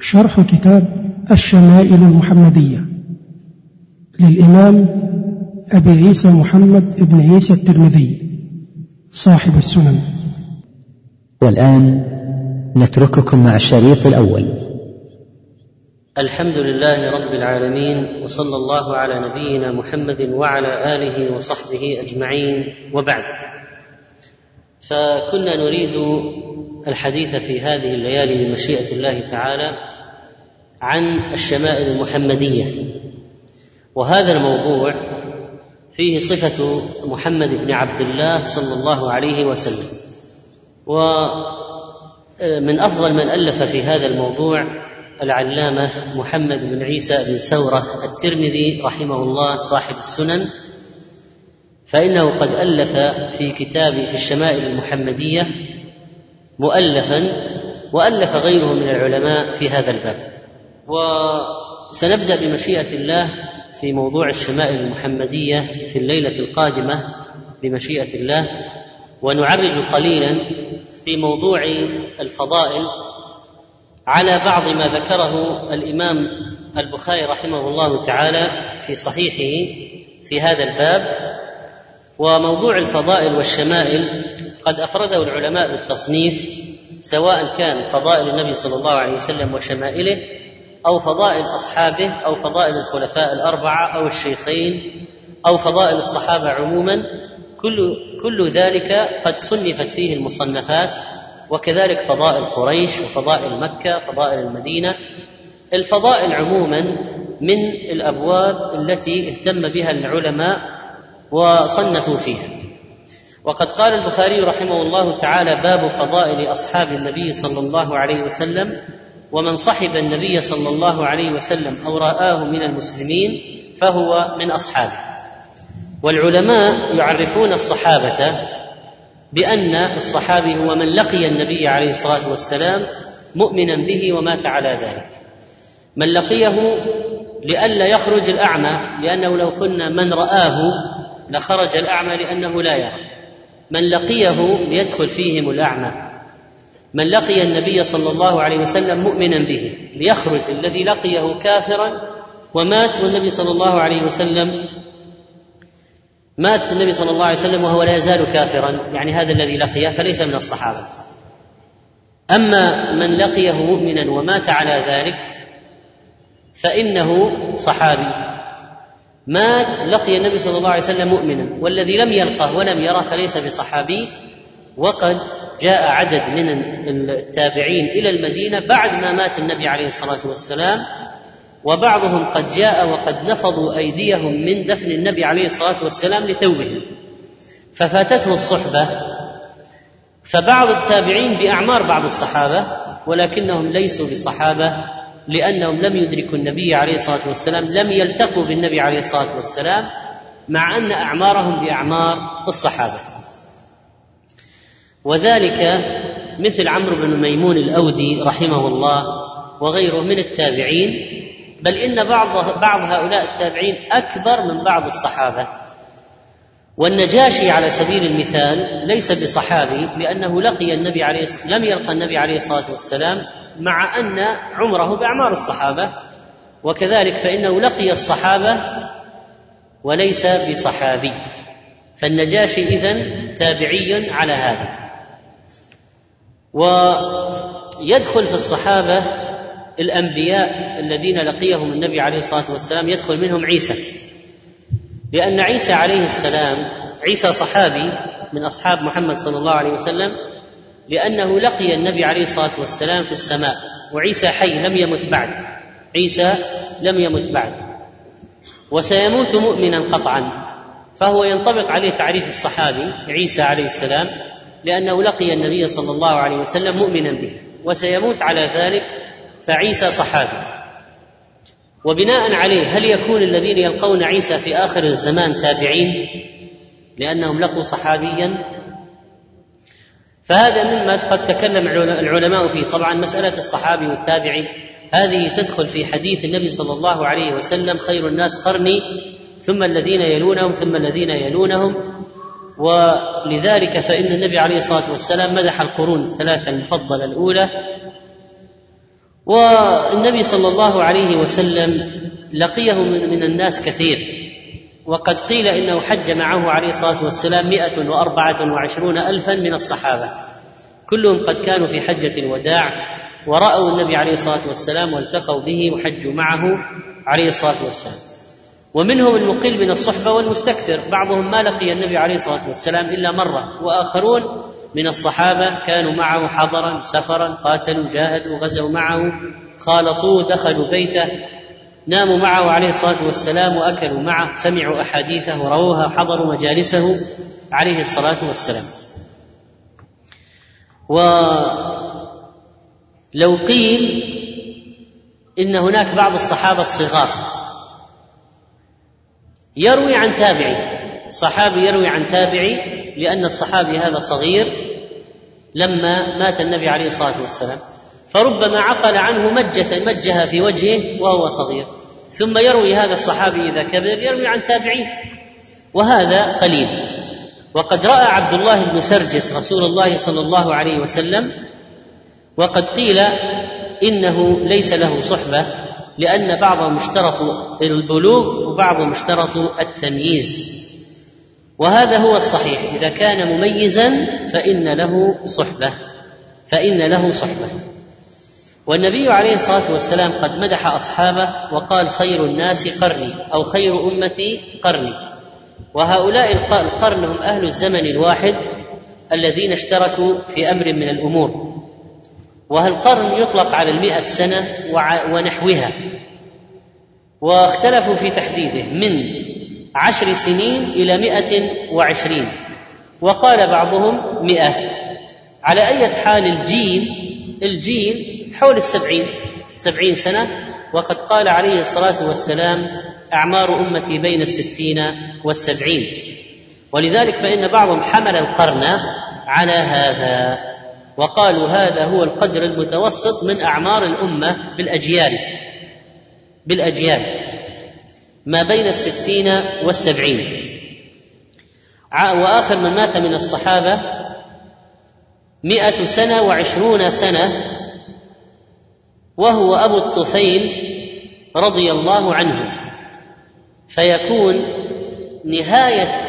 شرح كتاب الشمائل المحمدية للإمام أبي عيسى محمد بن عيسى الترمذي صاحب السنن. والآن نترككم مع الشريط الأول. الحمد لله رب العالمين وصلى الله على نبينا محمد وعلى آله وصحبه أجمعين وبعد. فكنا نريد الحديث في هذه الليالي بمشيئه الله تعالى عن الشمائل المحمدية. وهذا الموضوع فيه صفة محمد بن عبد الله صلى الله عليه وسلم. ومن أفضل من ألف في هذا الموضوع العلامة محمد بن عيسى بن سوره الترمذي رحمه الله صاحب السنن. فإنه قد ألف في كتاب في الشمائل المحمدية مؤلفا وألف غيره من العلماء في هذا الباب. وسنبدأ بمشيئة الله في موضوع الشمائل المحمدية في الليلة القادمة بمشيئة الله ونعرج قليلا في موضوع الفضائل على بعض ما ذكره الإمام البخاري رحمه الله تعالى في صحيحه في هذا الباب. وموضوع الفضائل والشمائل قد أفرده العلماء بالتصنيف سواء كان فضائل النبي صلى الله عليه وسلم وشمائله أو فضائل أصحابه أو فضائل الخلفاء الأربعة أو الشيخين أو فضائل الصحابة عموما كل كل ذلك قد صنفت فيه المصنفات وكذلك فضائل قريش وفضائل مكة فضائل المدينة. الفضائل عموما من الأبواب التي اهتم بها العلماء وصنفوا فيها. وقد قال البخاري رحمه الله تعالى باب فضائل أصحاب النبي صلى الله عليه وسلم ومن صحب النبي صلى الله عليه وسلم أو رآه من المسلمين فهو من أصحابه. والعلماء يعرفون الصحابة بأن الصحابي هو من لقي النبي عليه الصلاة والسلام مؤمنا به ومات على ذلك. من لقيه لئلا يخرج الأعمى لأنه لو قلنا من رآه لخرج الأعمى لأنه لا يرى. من لقيه ليدخل فيهم الأعمى. من لقي النبي صلى الله عليه وسلم مؤمنا به ليخرج الذي لقيه كافرا ومات والنبي صلى الله عليه وسلم مات النبي صلى الله عليه وسلم وهو لا يزال كافرا يعني هذا الذي لقيه فليس من الصحابة. أما من لقيه مؤمنا ومات على ذلك فإنه صحابي. مات لقي النبي صلى الله عليه وسلم مؤمنا والذي لم يلقه ولم يره فليس بصحابي. وقد جاء عدد من التابعين إلى المدينة بعد ما مات النبي عليه الصلاة والسلام. وبعضهم قد جاء وقد نفضوا أيديهم من دفن النبي عليه الصلاة والسلام لتوبهم. ففاتته الصحبة. فبعض التابعين بأعمار بعض الصحابة ولكنهم ليسوا بصحابة. لأنهم لم يدركوا النبي عليه الصلاة والسلام لم يلتقوا بالنبي عليه الصلاة والسلام مع أن أعمارهم بأعمار الصحابة. وذلك مثل عمرو بن ميمون الأودي رحمه الله وغيره من التابعين بل إن بعض بعض هؤلاء التابعين أكبر من بعض الصحابة. والنجاشي على سبيل المثال ليس بصحابي لأنه لقي النبي عليه لم يلقى النبي عليه الصلاة والسلام مع أن عمره بأعمار الصحابة وكذلك فإنه لقي الصحابة وليس بصحابي. فالنجاشي إذن تابعي على هذا. ويدخل في الصحابة الأنبياء الذين لقيهم النبي عليه الصلاة والسلام يدخل منهم عيسى. لأن عيسى عليه السلام عيسى صحابي من أصحاب محمد صلى الله عليه وسلم لأنه لقي النبي عليه الصلاة والسلام في السماء وعيسى حي لم يمت بعد. عيسى لم يمت بعد. وسيموت مؤمنا قطعا. فهو ينطبق عليه تعريف الصحابي عيسى عليه السلام لأنه لقي النبي صلى الله عليه وسلم مؤمنا به وسيموت على ذلك فعيسى صحابي. وبناء عليه هل يكون الذين يلقون عيسى في آخر الزمان تابعين؟ لأنهم لقوا صحابيا. فهذا مما قد تكلم العلماء فيه. طبعا مسألة الصحابي والتابعي هذه تدخل في حديث النبي صلى الله عليه وسلم خير الناس قرني ثم الذين يلونهم ثم الذين يلونهم. ولذلك فإن النبي عليه الصلاة والسلام مدح القرون الثلاثة المفضلة الأولى والنبي صلى الله عليه وسلم لقيه من الناس كثير. وقد قيل إنه حج معه عليه الصلاة والسلام مئة وأربعة وعشرون ألفا من الصحابة. كلهم قد كانوا في حجة الوداع ورأوا النبي عليه الصلاة والسلام والتقوا به وحجوا معه عليه الصلاة والسلام. ومنهم المقل من الصحبة والمستكثر بعضهم ما لقي النبي عليه الصلاة والسلام إلا مرة وآخرون من الصحابة كانوا معه حضرا سفرا قاتلوا جاهدوا غزوا معه خالطوه دخلوا بيته ناموا معه عليه الصلاة والسلام وأكلوا معه سمعوا أحاديثه ورووها حضروا مجالسه عليه الصلاة والسلام. ولو قيل إن هناك بعض الصحابة الصغار يروي عن تابعي صحابي يروي عن تابعي لأن الصحابي هذا صغير لما مات النبي عليه الصلاة والسلام. فربما عقل عنه مجة مجها في وجهه وهو صغير. ثم يروي هذا الصحابي إذا كبر يروي عن تابعين وهذا قليل. وقد رأى عبد الله بن سرجس رسول الله صلى الله عليه وسلم وقد قيل إنه ليس له صحبة لأن بعضهم اشترطوا البلوغ وبعضهم اشترطوا التمييز. وهذا هو الصحيح. إذا كان مميزا فإن له صحبة. فإن له صحبة. والنبي عليه الصلاة والسلام قد مدح أصحابه وقال خير الناس قرني أو خير أمتي قرني. وهؤلاء القرن هم أهل الزمن الواحد الذين اشتركوا في أمر من الأمور. والقرن يطلق على المئة سنة ونحوها. واختلفوا في تحديده من عشر سنين إلى مئة وعشرين. وقال بعضهم مئة. على أي حال الجيل الجيل حول السبعين سبعين سنة وقد قال عليه الصلاة والسلام أعمار أمتي بين الستين والسبعين. ولذلك فإن بعضهم حمل القرن على هذا وقالوا هذا هو القدر المتوسط من أعمار الأمة بالأجيال بالأجيال. ما بين الستين والسبعين. وآخر من مات من الصحابة مئة سنة وعشرون سنة وهو أبو الطفيل رضي الله عنه. فيكون نهاية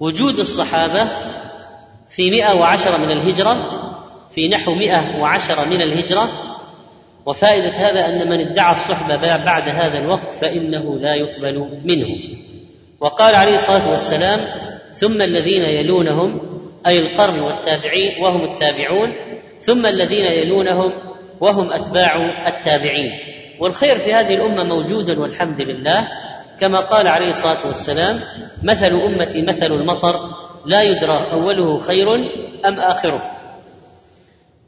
وجود الصحابة في مئة وعشرة من الهجرة في نحو مئة وعشرة من الهجرة وفائدة هذا أن من ادعى الصحبة بعد هذا الوقت فإنه لا يقبل منه. وقال عليه الصلاة والسلام ثم الذين يلونهم أي القرن والتابعين وهم التابعون ثم الذين يلونهم وهم أتباع التابعين. والخير في هذه الأمة موجود والحمد لله. كما قال عليه الصلاة والسلام مثل أمتي مثل المطر لا يدرى أوله خير أم آخره.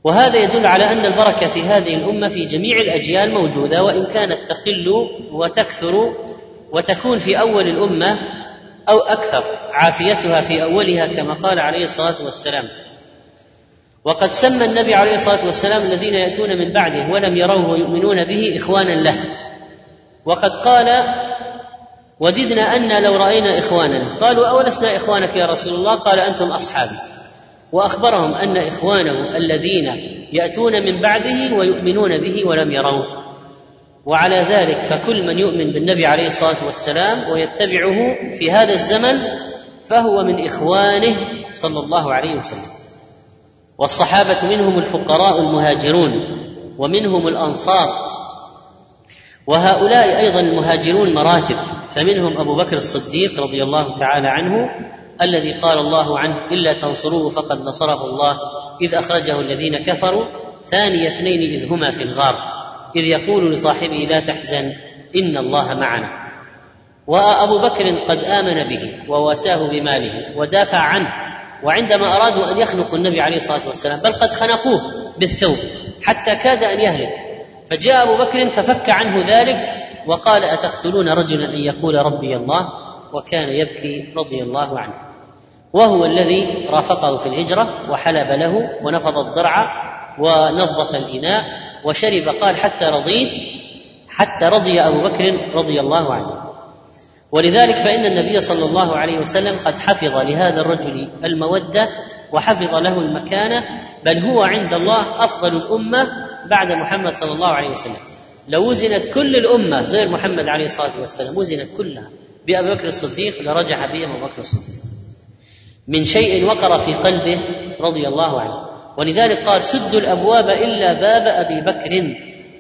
وهذا يدل على أن البركة في هذه الأمة في جميع الأجيال موجودة وإن كانت تقل وتكثر وتكون في أول الأمة أو أكثر عافيتها في أولها كما قال عليه الصلاة والسلام. وقد سمى النبي عليه الصلاة والسلام الذين يأتون من بعده ولم يروه ويؤمنون به إخوانا له. وقد قال وددنا أن لو رأينا إخواننا قالوا أولسنا إخوانك يا رسول الله؟ قال أنتم أصحابي وأخبرهم أن إخوانه الذين يأتون من بعده ويؤمنون به ولم يروه. وعلى ذلك فكل من يؤمن بالنبي عليه الصلاة والسلام ويتبعه في هذا الزمن فهو من إخوانه صلى الله عليه وسلم. والصحابة منهم الفقراء المهاجرون ومنهم الأنصار. وهؤلاء أيضا المهاجرون مراتب. فمنهم أبو بكر الصديق رضي الله تعالى عنه الذي قال الله عنه إلا تنصروه فقد نصره الله إذ أخرجه الذين كفروا ثاني اثنين إذ هما في الغار إذ يقول لصاحبه لا تحزن إن الله معنا. وأبو بكر قد آمن به وواساه بماله ودافع عنه وعندما أرادوا أن يخنقوا النبي عليه الصلاة والسلام بل قد خنقوه بالثوب حتى كاد أن يهلك. فجاء أبو بكر ففك عنه ذلك وقال أتقتلون رجلا أن يقول ربي الله وكان يبكي رضي الله عنه. وهو الذي رافقه في الهجرة وحلب له ونفض الضرع ونظف الإناء وشرب قال حتى رضيت حتى رضي أبو بكر رضي الله عنه. ولذلك فإن النبي صلى الله عليه وسلم قد حفظ لهذا الرجل المودة وحفظ له المكانة بل هو عند الله أفضل الأمة بعد محمد صلى الله عليه وسلم. لو وزنت كل الأمة غير محمد عليه الصلاة والسلام وزنت كلها. بابي بكر الصديق لرجح بهم أبو بكر الصديق. من شيء وقر في قلبه رضي الله عنه. ولذلك قال سدوا الأبواب إلا باب أبي بكر.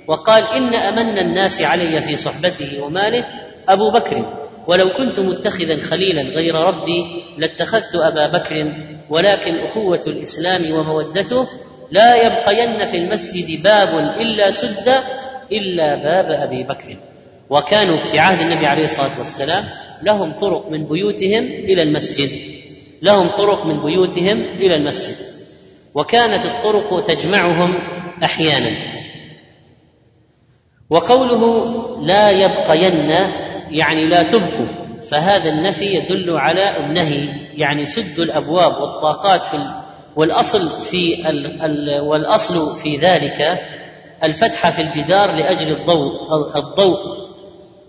وقال إن أمن الناس علي في صحبته وماله أبو بكر. ولو كنت متخذا خليلا غير ربي لاتخذت أبا بكر. ولكن أخوة الإسلام ومودته لا يبقين في المسجد باب إلا سد إلا باب أبي بكر. وكانوا في عهد النبي عليه الصلاة والسلام لهم طرق من بيوتهم إلى المسجد. لهم طرق من بيوتهم إلى المسجد وكانت الطرق تجمعهم أحيانا. وقوله لا يبقين يعني لا تبقوا فهذا النفي يدل على النهي يعني سد الأبواب والطاقات في والأصل في ال ال والأصل في ذلك الفتحه في الجدار لأجل الضوء الضوء.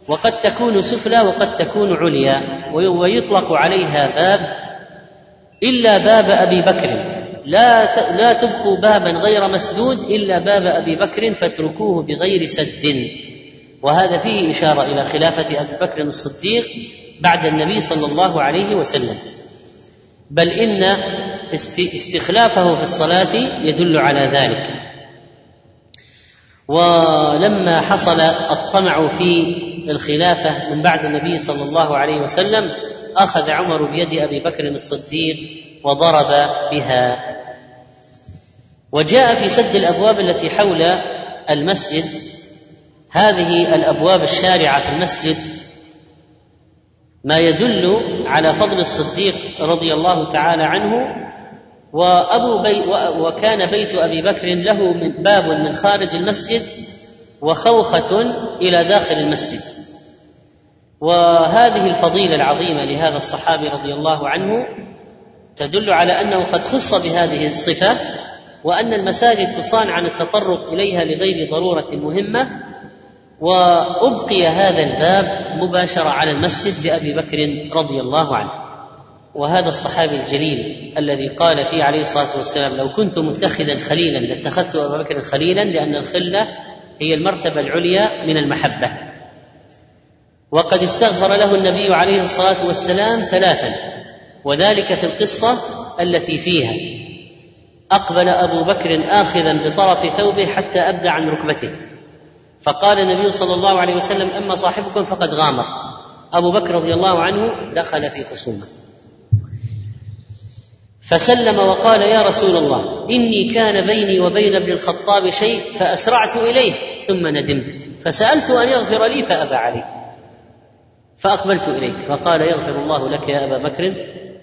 وقد تكون سفلى وقد تكون عليا ويطلق عليها باب إلا باب أبي بكر. لا لا تبقوا بابا غير مسدود إلا باب أبي بكر فاتركوه بغير سد. وهذا فيه إشارة إلى خلافة أبي بكر الصديق بعد النبي صلى الله عليه وسلم. بل إن استخلافه في الصلاة يدل على ذلك. ولما حصل الطمع في الخلافة من بعد النبي صلى الله عليه وسلم أخذ عمر بيد أبي بكر الصديق وضرب بها. وجاء في سد الأبواب التي حول المسجد. هذه الأبواب الشارعة في المسجد. ما يدل على فضل الصديق رضي الله تعالى عنه. وأبو بي وكان بيت أبي بكر له من باب من خارج المسجد وخوخة إلى داخل المسجد. وهذه الفضيلة العظيمة لهذا الصحابي رضي الله عنه تدل على أنه قد خص بهذه الصفة وأن المساجد تصان عن التطرق إليها لغير ضرورة مهمة وأبقي هذا الباب مباشرة على المسجد لأبي بكر رضي الله عنه. وهذا الصحابي الجليل الذي قال فيه عليه الصلاة والسلام لو كنت متخذا خليلا لاتخذت أبا بكر خليلا لأن الخلة هي المرتبة العليا من المحبة. وقد استغفر له النبي عليه الصلاة والسلام ثلاثا وذلك في القصة التي فيها أقبل أبو بكر اخذا بطرف ثوبه حتى ابدى عن ركبته فقال النبي صلى الله عليه وسلم أما صاحبكم فقد غامر. أبو بكر رضي الله عنه دخل في خصومة. فسلم وقال يا رسول الله إني كان بيني وبين ابن الخطاب شيء فأسرعت إليه ثم ندمت فسألت أن يغفر لي فأبى علي فأقبلت إليك فقال يغفر الله لك يا أبا بكر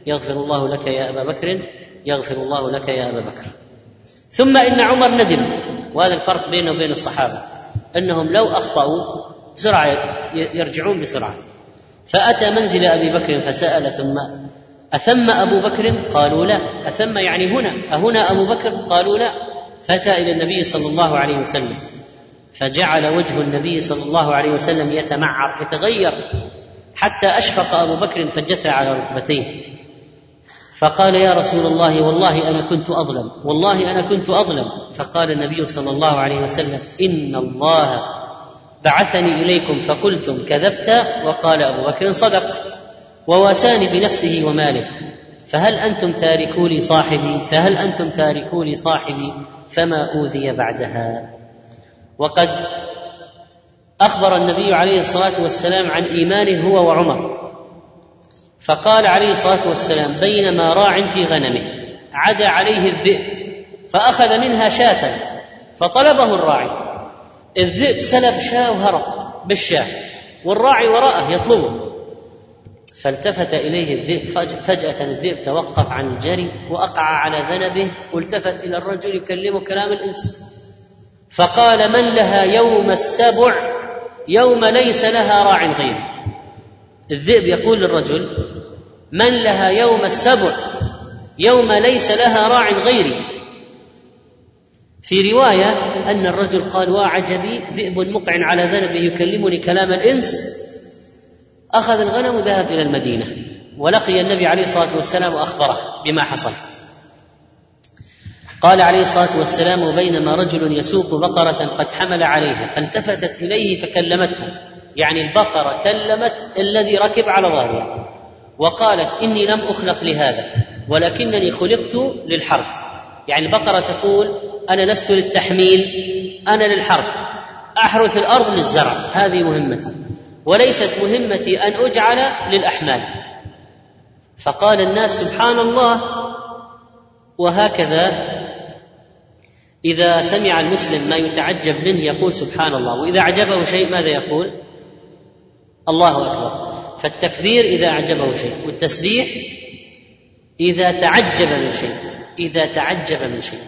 يغفر الله لك يا أبا بكر يغفر الله لك يا أبا بكر. ثم إن عمر ندم وهذا الفرق بينه وبين الصحابة أنهم لو أخطأوا بسرعة يرجعون بسرعة. فأتى منزل أبي بكر فسأل ثم أثم أبو بكر؟ قالوا لا. أثم يعني هنا. أهنا أبو بكر؟ قالوا لا. فأتى إلى النبي صلى الله عليه وسلم فجعل وجه النبي صلى الله عليه وسلم يتمعر يتغير. حتى أشفق أبو بكر فجثى على ركبتيه. فقال يا رسول الله والله أنا كنت أظلم والله أنا كنت أظلم. فقال النبي صلى الله عليه وسلم إن الله بعثني إليكم فقلتم كذبت وقال أبو بكر صدق. وواساني بنفسه وماله. فهل أنتم تاركوا لي صاحبي؟ فهل أنتم تاركوا لي صاحبي؟ فما أوذي بعدها. وقد أخبر النبي عليه الصلاة والسلام عن إيمانه هو وعمر. فقال عليه الصلاة والسلام بينما راع في غنمه عدا عليه الذئب فأخذ منها شاة فطلبه الراعي الذئب سلب شاة وهرب بالشاة والراعي وراءه يطلبه فالتفت إليه الذئب فجأة الذئب توقف عن الجري واقع على ذنبه والتفت إلى الرجل يكلمه كلام الإنس. فقال من لها يوم السبع؟ يوم ليس لها راع غيره الذئب يقول للرجل من لها يوم السبع؟ يوم ليس لها راع غيري. في رواية أن الرجل قال وعجبي ذئب مقع على ذنبه يكلمني كلام الإنس أخذ الغنم وذهب إلى المدينة ولقي النبي عليه الصلاة والسلام وأخبره بما حصل. قال عليه الصلاة والسلام وبينما رجل يسوق بقرة قد حمل عليها فالتفتت إليه فكلمته يعني البقرة كلمت الذي ركب على ظهرها وقالت إني لم أخلق لهذا ولكنني خلقت للحرث يعني البقرة تقول أنا لست للتحميل أنا للحرث أحرث الأرض للزرع هذه مهمتي وليست مهمتي أن أجعل للأحمال. فقال الناس سبحان الله وهكذا إذا سمع المسلم ما يتعجب منه يقول سبحان الله وإذا أعجبه شيء ماذا يقول؟ الله أكبر. فالتكبير إذا أعجبه شيء والتسبيح إذا تعجب من شيء إذا تعجب من شيء.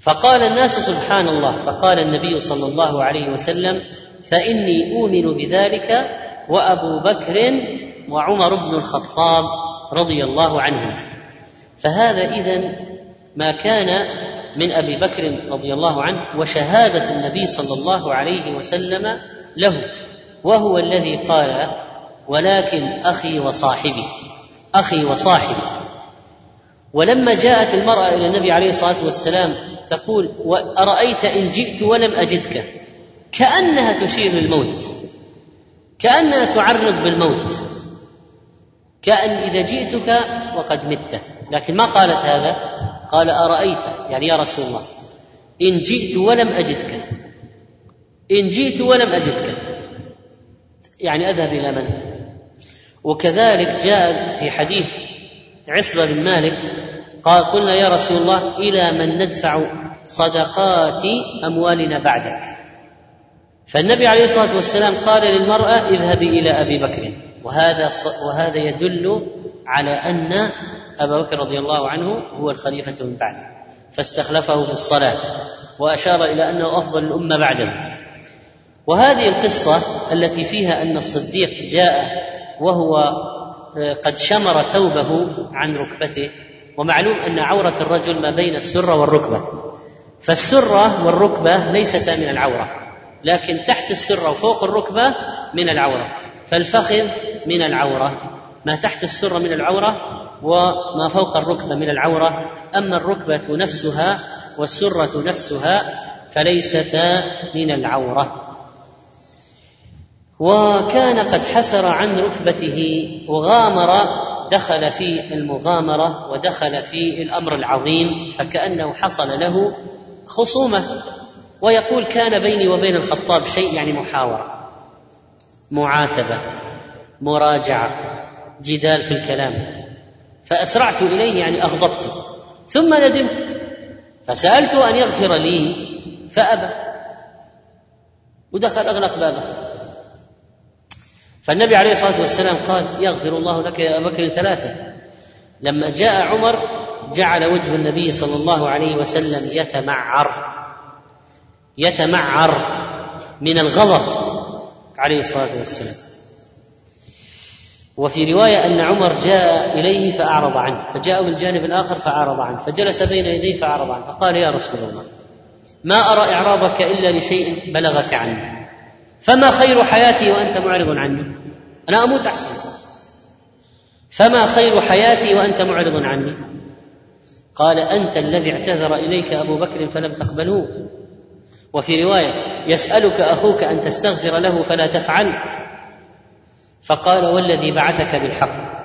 فقال الناس سبحان الله فقال النبي صلى الله عليه وسلم فإني أؤمن بذلك وأبو بكر وعمر بن الخطاب رضي الله عنهما. فهذا اذا ما كان من أبي بكر رضي الله عنه وشهادة النبي صلى الله عليه وسلم له وهو الذي قال ولكن أخي وصاحبي أخي وصاحبي. ولما جاءت المرأة إلى النبي عليه الصلاة والسلام تقول ارايت إن جئت ولم أجدك؟ كأنها تشير للموت كأنها تعرض بالموت كأن إذا جئتك وقد مت. لكن ما قالت هذا؟ قال أرأيت؟ يعني يا رسول الله إن جئت ولم أجدك. إن جئت ولم أجدك. يعني أذهب إلى من؟ وكذلك جاء في حديث عصبة بن مالك قال قلنا يا رسول الله إلى من ندفع صدقات أموالنا بعدك؟ فالنبي عليه الصلاة والسلام قال للمرأة اذهبي إلى أبي بكر. وهذا وهذا يدل على أن أبا بكر رضي الله عنه هو الخليفة من بعده فاستخلفه في الصلاة وأشار إلى أنه أفضل الأمة بعده. وهذه القصة التي فيها أن الصديق جاء وهو قد شمر ثوبه عن ركبته ومعلوم أن عورة الرجل ما بين السره والركبة. فالسره والركبة ليستا من العورة لكن تحت السره وفوق الركبة من العورة فالفخذ من العورة. ما تحت السره من العورة وما فوق الركبة من العورة أما الركبة نفسها والسرة نفسها فليستا من العورة. وكان قد حسر عن ركبته وغامر دخل في المغامرة ودخل في الأمر العظيم فكأنه حصل له خصومة. ويقول كان بيني وبين الخطاب شيء يعني محاورة معاتبة مراجعة جدال في الكلام. فأسرعت إليه يعني اغضبته ثم ندمت. فسالته أن يغفر لي فأبى. ودخل أغلق بابه. فالنبي عليه الصلاة والسلام قال يغفر الله لك يا أبا بكر ثلاثة. لما جاء عمر جعل وجه النبي صلى الله عليه وسلم يتمعر. يتمعر من الغضب عليه الصلاة والسلام. وفي رواية أن عمر جاء إليه فأعرض عنه فجاء بالجانب الآخر فأعرض عنه فجلس بين يديه فأعرض عنه فقال يا رسول الله ما أرى اعراضك إلا لشيء بلغك عني فما خير حياتي وأنت معرض عني؟ أنا أموت أحسن. فما خير حياتي وأنت معرض عني؟ قال أنت الذي اعتذر إليك أبو بكر فلم تقبلوه. وفي رواية يسألك أخوك أن تستغفر له فلا تفعل. فقال والذي بعثك بالحق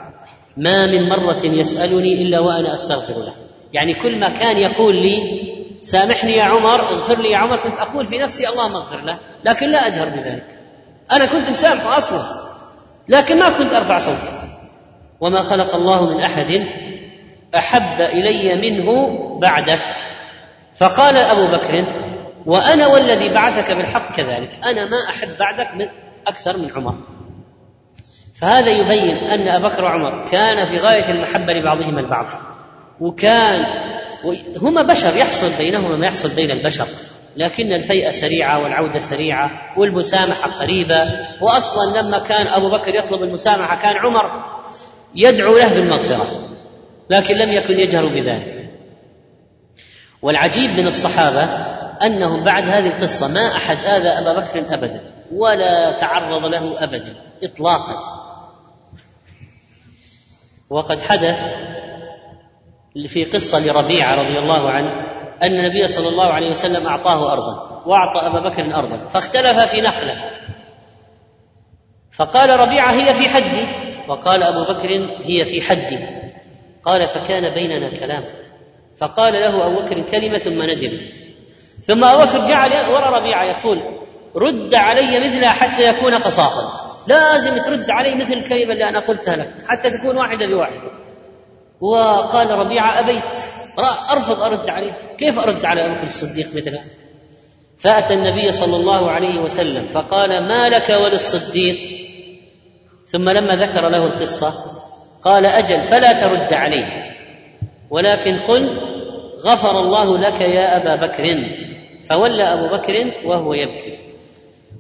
ما من مرة يسألني إلا وأنا أستغفر له. يعني كل ما كان يقول لي سامحني يا عمر اغفر لي يا عمر كنت أقول في نفسي اللهم اغفر له لكن لا أجهر بذلك. أنا كنت مسامحه أصلا لكن ما كنت أرفع صوتي. وما خلق الله من أحد أحب إلي منه بعدك. فقال أبو بكر وأنا والذي بعثك بالحق كذلك أنا ما أحب بعدك من أكثر من عمر. فهذا يبين أن أبا بكر وعمر كان في غاية المحبة لبعضهما البعض. وكان هما بشر يحصل بينهما ما يحصل بين البشر. لكن الفيئة سريعة والعودة سريعة والمسامحة قريبة. وأصلا لما كان أبو بكر يطلب المسامحة كان عمر يدعو له بالمغفرة لكن لم يكن يجهر بذلك. والعجيب من الصحابة أنهم بعد هذه القصة ما أحد آذى أبا بكر أبدا ولا تعرض له أبدا إطلاقا. وقد حدث في قصة لربيعة رضي الله عنه أن النبي صلى الله عليه وسلم أعطاه أرضا وأعطى أبا بكر أرضا فاختلف في نخلة. فقال ربيعة هي في حدي وقال أبو بكر هي في حدي. قال فكان بيننا كلام. فقال له أبو بكر كلمة ثم ندم. ثم أبو بكر جعل وراء ربيعة يقول رد علي مثلها حتى يكون قصاصا. لازم ترد علي مثل الكلمة اللي أنا قلتها لك حتى تكون واحدة بواحدة. وقال ربيعة أبيت أرفض أرد عليه. كيف أرد على أبو بكر الصديق مثله فأتى النبي صلى الله عليه وسلم فقال ما لك وللصديق ثم لما ذكر له القصة قال أجل فلا ترد عليه. ولكن قل غفر الله لك يا أبا بكر. فولى أبو بكر وهو يبكي.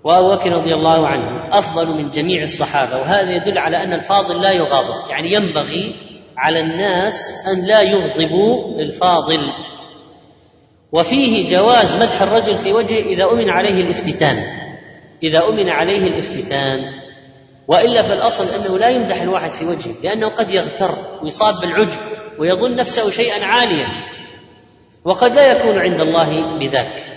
وابو بكر رضي الله عنه أفضل من جميع الصحابة. وهذا يدل على أن الفاضل لا يغاضب. يعني ينبغي على الناس أن لا يغضبوا الفاضل وفيه جواز مدح الرجل في وجهه إذا أمن عليه الافتتان. إذا أمن عليه الافتتان. وإلا في الاصل أنه لا يمدح الواحد في وجهه لأنه قد يغتر ويصاب بالعجب ويظن نفسه شيئا عاليا. وقد لا يكون عند الله بذاك.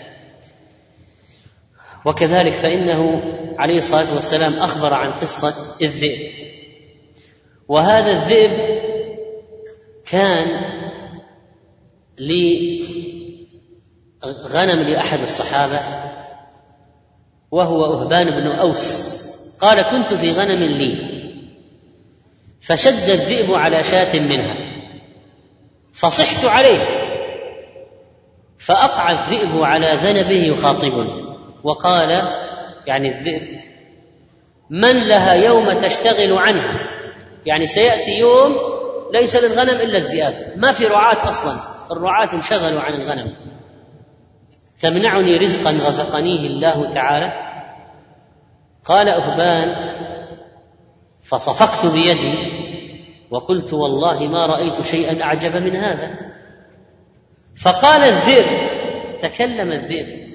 وكذلك فإنه عليه الصلاة والسلام أخبر عن قصة الذئب. وهذا الذئب كان لغنم لأحد الصحابة وهو أهبان بن أوس. قال كنت في غنم لي. فشد الذئب على شاة منها فصحت عليه فأقع الذئب على ذنبه يخاطبني. وقال يعني الذئب من لها يوم تشتغل عنها يعني سيأتي يوم ليس للغنم إلا الذئاب. ما في رعاة أصلا. الرعاة انشغلوا عن الغنم. تمنعني رزقا رزقنيه الله تعالى؟ قال أهبان فصفقت بيدي وقلت والله ما رأيت شيئا أعجب من هذا. فقال الذئب تكلم الذئب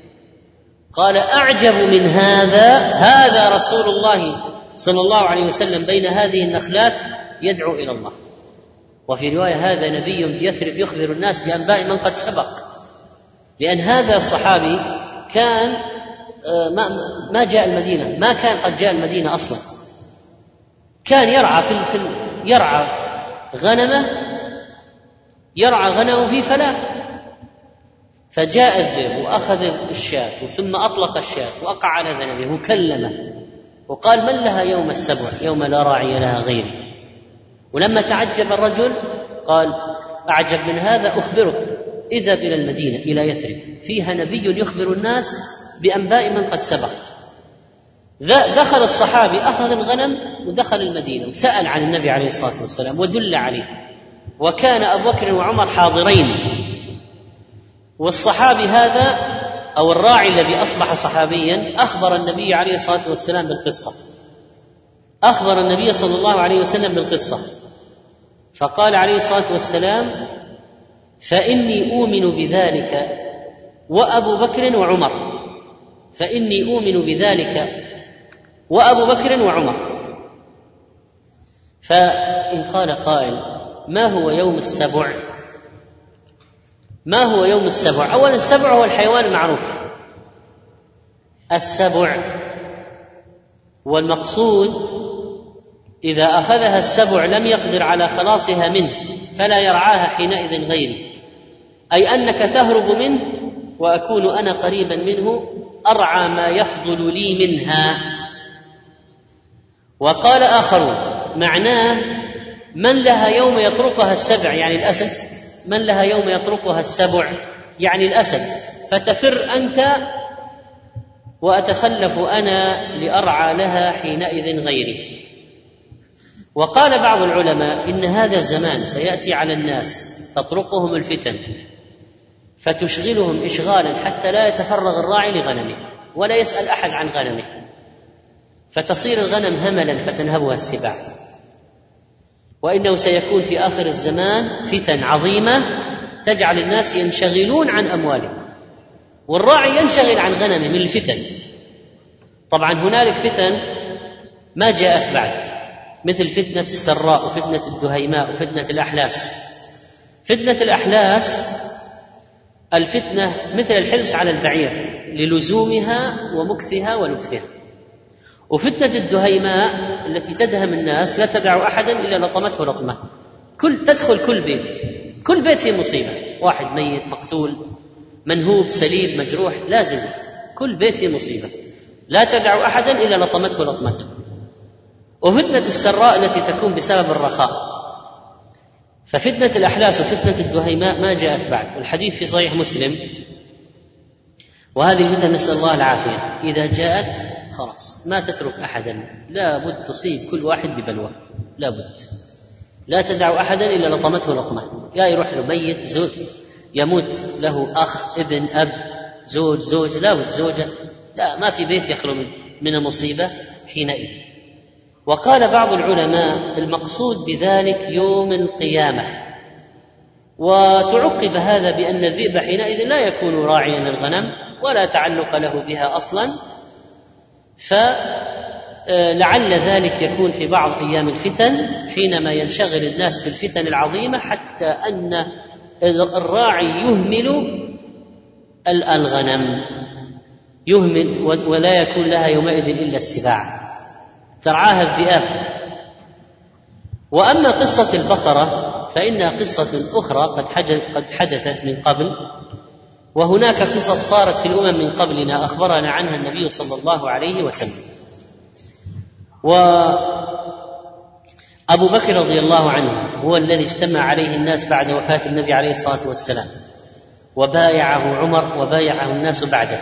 قال أعجب من هذا هذا رسول الله صلى الله عليه وسلم بين هذه النخلات يدعو إلى الله. وفي رواية هذا نبي بيثرب يخبر الناس بأنباء من قد سبق. لأن هذا الصحابي كان آه، ما جاء المدينة ما كان قد جاء المدينة أصلا. كان يرعى في يرعى غنمه يرعى غنمه في فلاة. فجاء الذئب وأخذ الشاة ثم أطلق الشاة وأقع على ذنبه وكلمه. وقال من لها يوم السبع؟ يوم لا راعي لها غيري. ولما تعجب الرجل قال أعجب من هذا أخبرك. اذهب إلى المدينة إلى يثرب. فيها نبي يخبر الناس بأنباء من قد سبق. دخل الصحابي أخذ الغنم ودخل المدينة وسأل عن النبي عليه الصلاة والسلام ودل عليه. وكان أبو بكر وعمر حاضرين. والصحابي هذا أو الراعي الذي أصبح صحابيا أخبر النبي عليه الصلاة والسلام بالقصة. أخبر النبي صلى الله عليه وسلم بالقصة. فقال عليه الصلاة والسلام فإني أؤمن بذلك وأبو بكر وعمر. فإني أؤمن بذلك وأبو بكر وعمر. فإن قال قائل ما هو يوم السبع؟ ما هو يوم السبع؟ اولا السبع هو الحيوان المعروف. السبع. والمقصود إذا أخذها السبع لم يقدر على خلاصها منه فلا يرعاها حينئذ غيري. أي أنك تهرب منه وأكون أنا قريبا منه أرعى ما يفضل لي منها. وقال آخرون معناه من لها يوم يتركها السبع؟ يعني الأسد. من لها يوم يتركها السبع يعني الأسد. فتفر أنت وأتخلف أنا لأرعى لها حينئذ غيري. وقال بعض العلماء إن هذا الزمان سيأتي على الناس تطرقهم الفتن فتشغلهم اشغالا حتى لا يتفرغ الراعي لغنمه ولا يسأل أحد عن غنمه. فتصير الغنم هملا فتنهبها السباع. وإنه سيكون في آخر الزمان فتن عظيمة تجعل الناس ينشغلون عن أموالهم. والراعي ينشغل عن غنمه من الفتن. طبعا هنالك فتن ما جاءت بعد مثل فتنة السراء وفتنة الدهيماء وفتنة الأحلاس. فتنة الأحلاس الفتنة مثل الحرص على البعير للزومها ومكثها ولبثها وفتنة الدهيماء التي تدهم الناس لا تدع أحدا إلا لطمته لطمة. كل تدخل كل بيت. كل بيت فيه مصيبة. واحد ميت مقتول منهوب سليم مجروح لازم. كل بيت فيه مصيبة. لا تدع أحدا إلا لطمته لطمة وفتنة السراء التي تكون بسبب الرخاء. ففتنة الأحلاس وفتنة الدهيماء ما جاءت بعد. والحديث في صحيح مسلم. وهذه الفتن نسأل الله العافية. إذا جاءت خلاص ما تترك أحدا. لا بد تصيب كل واحد ببلوى. لا بد. لا تدع أحدا إلا لطمته لطمة. يا يروح له ميت زوج. يموت له أخ ابن أب زوج زوج. لا بد زوجة. لا ما في بيت يخلو من المصيبة حينئذ. وقال بعض العلماء المقصود بذلك يوم القيامة. وتعقب هذا بأن الذئب حينئذ لا يكون راعيا للغنم. ولا تعلق له بها أصلا. فلعل ذلك يكون في بعض أيام الفتن حينما ينشغل الناس بالفتن العظيمة حتى أن الراعي يهمل الغنم يهمل ولا يكون لها يومئذ إلا السباع. ترعاها الذئاب. وأما قصة البقرة فإنها قصة أخرى قد قد حدثت من قبل. وهناك قصص صارت في الأمم من قبلنا أخبرنا عنها النبي صلى الله عليه وسلم. وابو بكر رضي الله عنه هو الذي اجتمع عليه الناس بعد وفاة النبي عليه الصلاة والسلام وبايعه عمر وبايعه الناس بعده.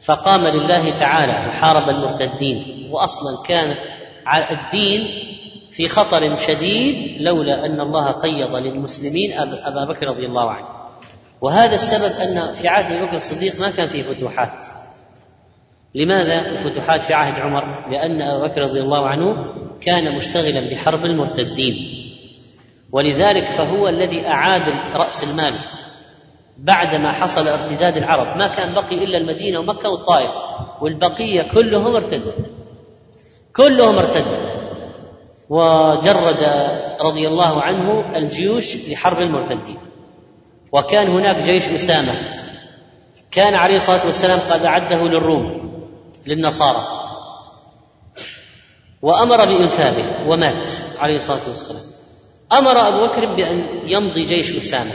فقام لله تعالى وحارب المرتدين واصلا كان الدين في خطر شديد لولا أن الله قيض للمسلمين أبا بكر رضي الله عنه. وهذا السبب أن في عهد أبي بكر الصديق ما كان فيه فتوحات. لماذا الفتوحات في عهد عمر؟ لأن ابا بكر رضي الله عنه كان مشتغلا بحرب المرتدين. ولذلك فهو الذي أعاد رأس المال بعدما حصل ارتداد العرب. ما كان بقي إلا المدينة ومكة والطائف والبقية كلهم ارتدوا. كلهم ارتدوا. وجرد رضي الله عنه الجيوش لحرب المرتدين. وكان هناك جيش أسامة. كان عليه الصلاة والسلام قد اعده للروم للنصارى. وأمر بإنفاذه ومات عليه الصلاة والسلام. أمر أبو بكر بأن يمضي جيش أسامة.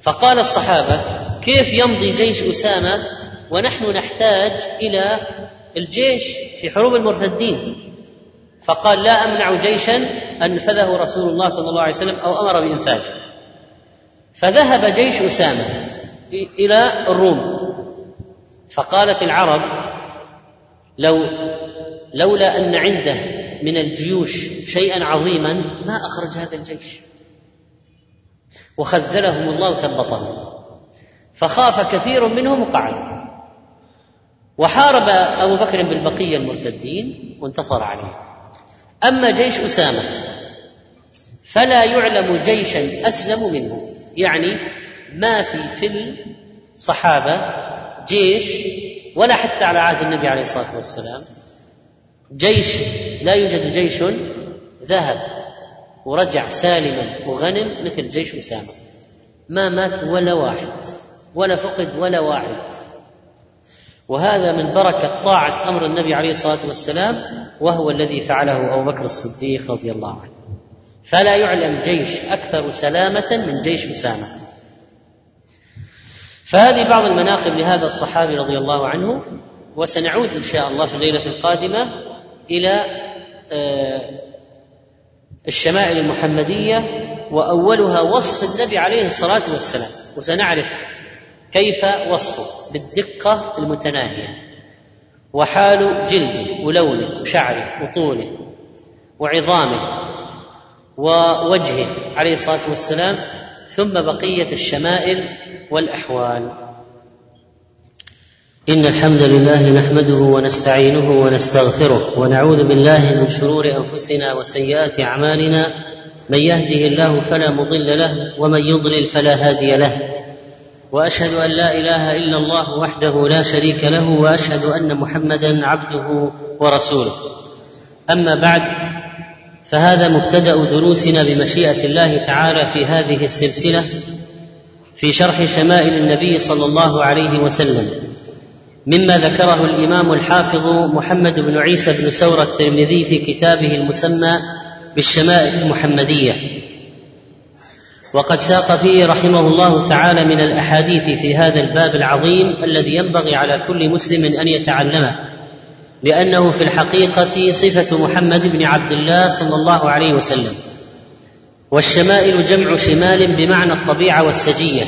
فقال الصحابة كيف يمضي جيش أسامة ونحن نحتاج إلى الجيش في حروب المرتدين؟ فقال لا أمنع جيشا أنفذه رسول الله صلى الله عليه وسلم أو أمر بإنفاذه. فذهب جيش أسامة إلى الروم. فقالت العرب لو لولا أن عنده من الجيوش شيئا عظيما ما أخرج هذا الجيش. وخذلهم الله ثبطهم. فخاف كثير منهم وقعدوا وحارب أبو بكر بالبقية المرتدين وانتصر عليهم. أما جيش أسامة فلا يعلم جيشا أسلم منه. يعني ما في في الصحابة جيش ولا حتى على عهد النبي عليه الصلاة والسلام. جيش لا يوجد جيش ذهب ورجع سالما وغنم مثل جيش أسامة. ما مات ولا واحد ولا فقد ولا واحد. وهذا من بركة طاعة أمر النبي عليه الصلاة والسلام وهو الذي فعله أبو بكر الصديق رضي الله عنه. فلا يعلم جيش أكثر سلامة من جيش أسامة. فهذه بعض المناقب لهذا الصحابي رضي الله عنه وسنعود إن شاء الله في الليلة القادمة إلى آه، الشمائل المحمدية وأولها وصف النبي عليه الصلاة والسلام. وسنعرف كيف وصفه بالدقة المتناهية. وحال جلده ولونه وشعره وطوله وعظامه ووجهه عليه الصلاة والسلام ثم بقية الشمائل والأحوال. إن الحمد لله نحمده ونستعينه ونستغفره ونعوذ بالله من شرور أنفسنا وسيئات أعمالنا. من يهده الله فلا مضل له ومن يضلل فلا هادي له. وأشهد أن لا إله إلا الله وحده لا شريك له وأشهد أن محمدا عبده ورسوله. أما بعد فهذا مبتدأ دروسنا بمشيئة الله تعالى في هذه السلسلة في شرح شمائل النبي صلى الله عليه وسلم مما ذكره الإمام الحافظ محمد بن عيسى بن سوره الترمذي في كتابه المسمى بالشمائل المحمدية. وقد ساق فيه رحمه الله تعالى من الأحاديث في هذا الباب العظيم الذي ينبغي على كل مسلم أن يتعلمه. لأنه في الحقيقة صفة محمد بن عبد الله صلى الله عليه وسلم. والشمائل جمع شمال بمعنى الطبيعة والسجية.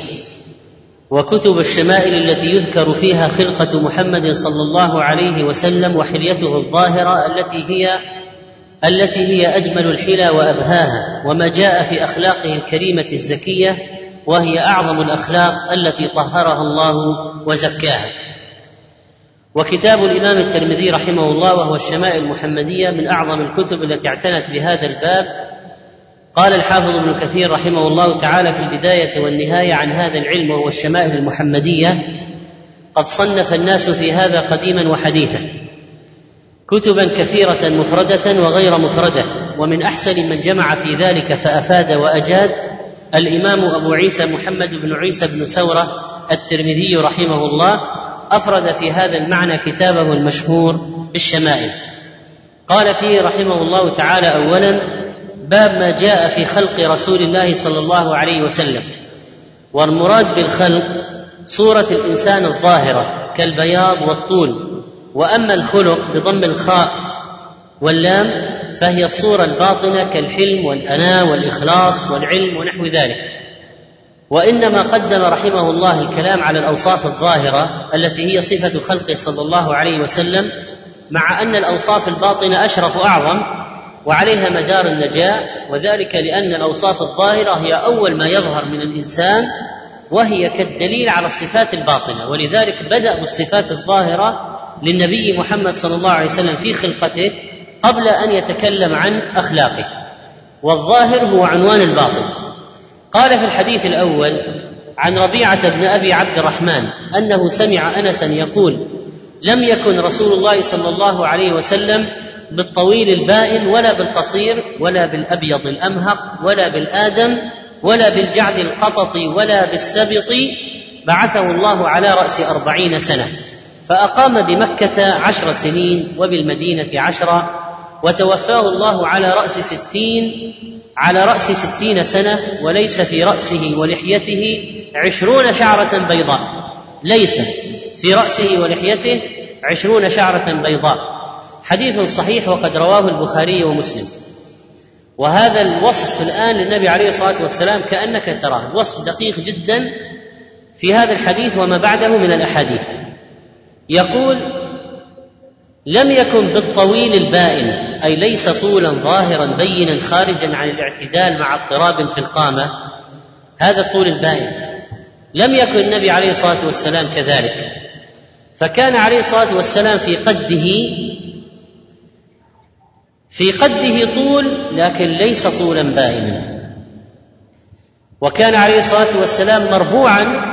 وكتب الشمائل التي يذكر فيها خلقة محمد صلى الله عليه وسلم وحليته الظاهرة التي هي التي هي أجمل الحلى وأبهاها وما جاء في أخلاقه الكريمة الزكية وهي أعظم الأخلاق التي طهرها الله وزكاها. وكتاب الإمام الترمذي رحمه الله وهو الشمائل المحمدية من أعظم الكتب التي اعتنت بهذا الباب. قال الحافظ ابن كثير رحمه الله تعالى في البداية والنهاية عن هذا العلم وهو الشمائل المحمدية قد صنف الناس في هذا قديما وحديثا كتبا كثيرة مفردة وغير مفردة ومن أحسن من جمع في ذلك فأفاد وأجاد الإمام أبو عيسى محمد بن عيسى بن سوره الترمذي رحمه الله أفرد في هذا المعنى كتابه المشهور بالشمائل. قال فيه رحمه الله تعالى اولا باب ما جاء في خلق رسول الله صلى الله عليه وسلم. والمراد بالخلق صورة الإنسان الظاهرة كالبياض والطول. وأما الخلق بضم الخاء واللام فهي الصورة الباطنة كالحلم والاناه والإخلاص والعلم ونحو ذلك. وإنما قدم رحمه الله الكلام على الأوصاف الظاهرة التي هي صفة خلقه صلى الله عليه وسلم مع أن الأوصاف الباطنة أشرف وأعظم وعليها مدار النجاة وذلك لأن الأوصاف الظاهرة هي أول ما يظهر من الإنسان وهي كالدليل على الصفات الباطنة. ولذلك بدأ بالصفات الظاهرة للنبي محمد صلى الله عليه وسلم في خلقته قبل أن يتكلم عن أخلاقه. والظاهر هو عنوان الباطن. قال في الحديث الأول عن ربيعة بن أبي عبد الرحمن أنه سمع أنسا يقول لم يكن رسول الله صلى الله عليه وسلم بالطويل البائن ولا بالقصير ولا بالأبيض الأمهق ولا بالآدم ولا بالجعد القطط ولا بالسبط بعثه الله على رأس أربعين سنة فأقام بمكة عشر سنين وبالمدينة عشرا وتوفاه الله على رأس ستين على رأس ستين سنة وليس في رأسه ولحيته عشرون شعرة بيضاء. ليس في رأسه ولحيته عشرون شعرة بيضاء. حديث صحيح وقد رواه البخاري ومسلم. وهذا الوصف الآن للنبي عليه الصلاة والسلام كأنك تراه. وصف دقيق جدا في هذا الحديث وما بعده من الأحاديث. يقول لم يكن بالطويل البائن أي ليس طولا ظاهرا بينا خارجا عن الاعتدال مع اضطراب في القامة هذا الطول البائن. لم يكن النبي عليه الصلاة والسلام كذلك. فكان عليه الصلاة والسلام في قده في قده طول لكن ليس طولا بائنا. وكان عليه الصلاة والسلام مربوعا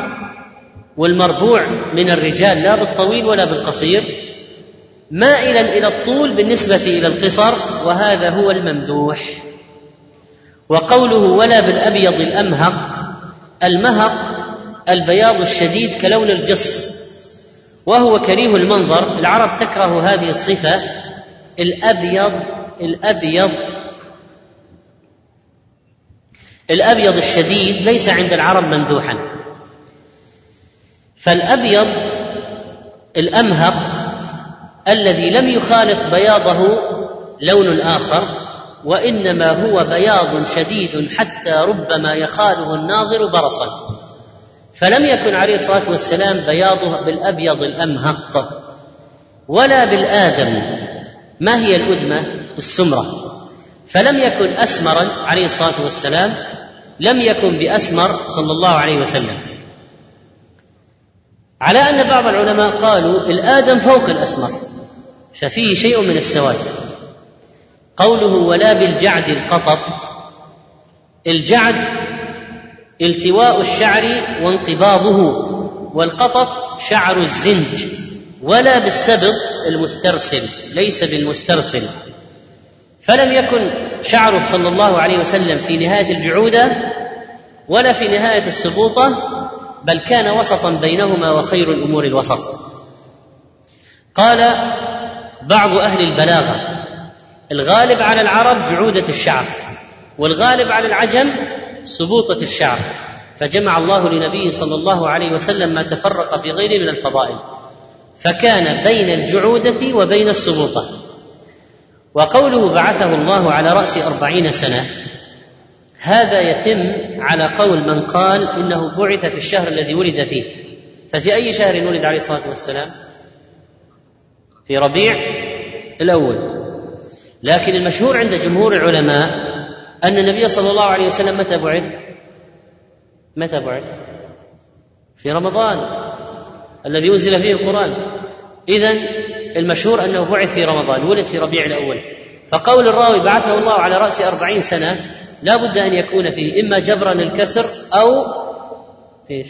والمربوع من الرجال لا بالطويل ولا بالقصير. مائلا إلى الطول بالنسبة إلى القصر وهذا هو الممدوح. وقوله ولا بالأبيض الأمهق المهق البياض الشديد كلون الجص وهو كريه المنظر. العرب تكره هذه الصفة الأبيض الأبيض الأبيض الشديد ليس عند العرب ممدوحا. فالأبيض الأمهق الذي لم يخالط بياضه لون آخر وإنما هو بياض شديد حتى ربما يخاله الناظر برصا. فلم يكن عليه الصلاة والسلام بياضه بالأبيض الأمهق ولا بالآدم ما هي الأدمة؟ السمرة. فلم يكن أسمرا عليه الصلاة والسلام لم يكن بأسمر صلى الله عليه وسلم. على أن بعض العلماء قالوا الآدم فوق الأسمر. ففيه شيء من السواد. قوله ولا بالجعد القطط الجعد التواء الشعر وانقباضه والقطط شعر الزنج. ولا بالسبط المسترسل ليس بالمسترسل. فلم يكن شعره صلى الله عليه وسلم في نهاية الجعوده ولا في نهاية السبوطه بل كان وسطا بينهما وخير الأمور الوسط. قال بعض أهل البلاغة. الغالب على العرب جعودة الشعر والغالب على العجم سبوطة الشعر. فجمع الله لنبيه صلى الله عليه وسلم ما تفرق في غيره من الفضائل. فكان بين الجعودة وبين السبوطة. وقوله بعثه الله على رأس أربعين سنة هذا يتم على قول من قال إنه بعث في الشهر الذي ولد فيه. ففي أي شهر ولد عليه الصلاة والسلام؟ في ربيع الأول. لكن المشهور عند جمهور العلماء أن النبي صلى الله عليه وسلم متى بعث؟ متى بعث؟ في رمضان الذي أنزل فيه القرآن. اذا المشهور أنه بعث في رمضان ولد في ربيع الأول. فقول الراوي بعثه الله على رأس أربعين سنة لا بد أن يكون فيه إما جبرا للكسر أو إيش؟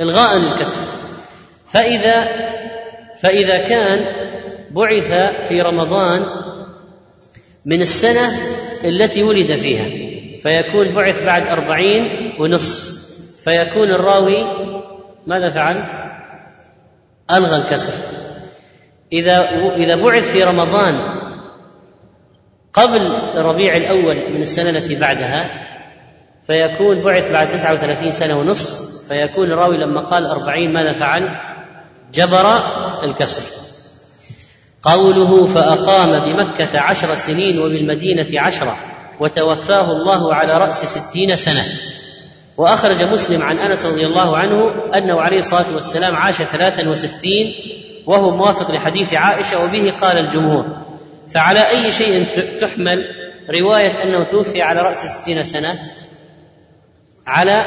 إلغاء للكسر. فإذا فإذا كان بعث في رمضان من السنة التي ولد فيها فيكون بعث بعد أربعين ونصف. فيكون الراوي ماذا فعل؟ ألغى الكسر. إذا إذا بعث في رمضان قبل ربيع الأول من السنة التي بعدها فيكون بعث بعد تسعة وثلاثين سنة ونصف. فيكون الراوي لما قال أربعين ماذا فعل؟ جبر الكسر. قوله فأقام بمكة عشر سنين وبالمدينة عشرة وتوفاه الله على رأس ستين سنة. وأخرج مسلم عن أنس رضي الله عنه أنه عليه الصلاة والسلام عاش ثلاثا وستين وهو موافق لحديث عائشة وبه قال الجمهور فعلى أي شيء تحمل رواية أنه توفي على رأس ستين سنة؟ على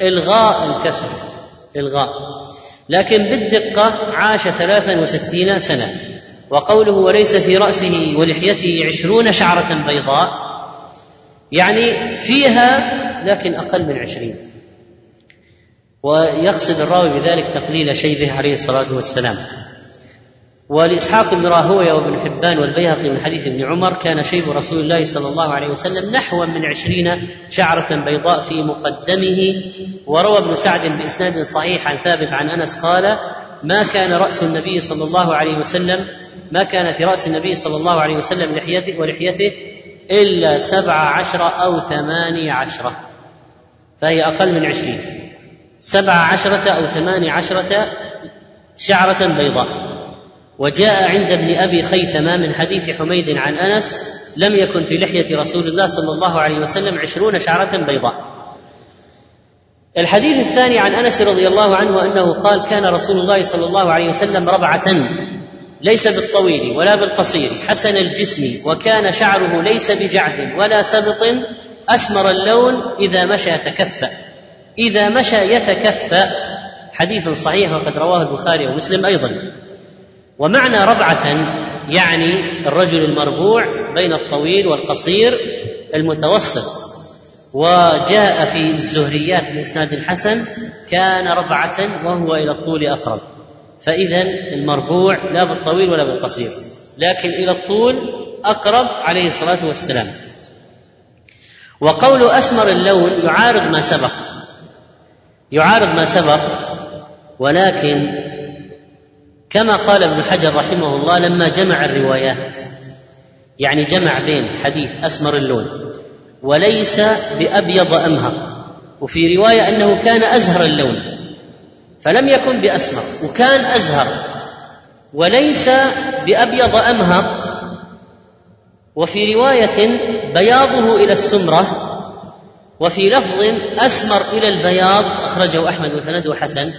إلغاء الكسر إلغاء. لكن بالدقة عاش ثلاثا وستين سنة. وقوله وليس في رأسه ولحيته عشرون شعرة بيضاء يعني فيها لكن أقل من عشرين. ويقصد الراوي بذلك تقليل شيبه عليه الصلاة والسلام. ولإسحاق بن راهوية وابن حبان والبيهقي من حديث ابن عمر كان شيب رسول الله صلى الله عليه وسلم نحو من عشرين شعرة بيضاء في مقدمه. وروى ابن سعد بإسناد صحيح عن ثابت عن أنس قال ما كان رأس النبي صلى الله عليه وسلم ما كان في رأس النبي صلى الله عليه وسلم لحيته ولحيته إلا سبع عشرة أو ثماني عشرة فهي أقل من عشرين. سبع عشرة أو ثماني عشرة شعرة بيضاء. وجاء عند ابن أبي خيثمة من حديث حميد عن أنس لم يكن في لحية رسول الله صلى الله عليه وسلم عشرون شعرة بيضاء. الحديث الثاني عن أنس رضي الله عنه أنه قال كان رسول الله صلى الله عليه وسلم ربعة ليس بالطويل ولا بالقصير حسن الجسم وكان شعره ليس بجعد ولا سبط أسمر اللون إذا مشى يتكفأ. إذا مشى يتكفأ حديث صحيح وقد رواه البخاري ومسلم أيضا. ومعنى ربعة يعني الرجل المربوع بين الطويل والقصير المتوسط وجاء في الزهريات بإسناد الحسن كان ربعة وهو إلى الطول أقرب فإذا المربوع لا بالطويل ولا بالقصير لكن إلى الطول أقرب عليه الصلاة والسلام. وقول أسمر اللون يعارض ما سبق يعارض ما سبق ولكن كما قال ابن حجر رحمه الله لما جمع الروايات. يعني جمع بين حديث أسمر اللون. وليس بأبيض أمهق. وفي رواية أنه كان أزهر اللون. فلم يكن بأسمر. وكان أزهر. وليس بأبيض أمهق. وفي رواية بياضه إلى السمرة. وفي لفظ أسمر إلى البياض أخرجه أحمد وسنده حسن.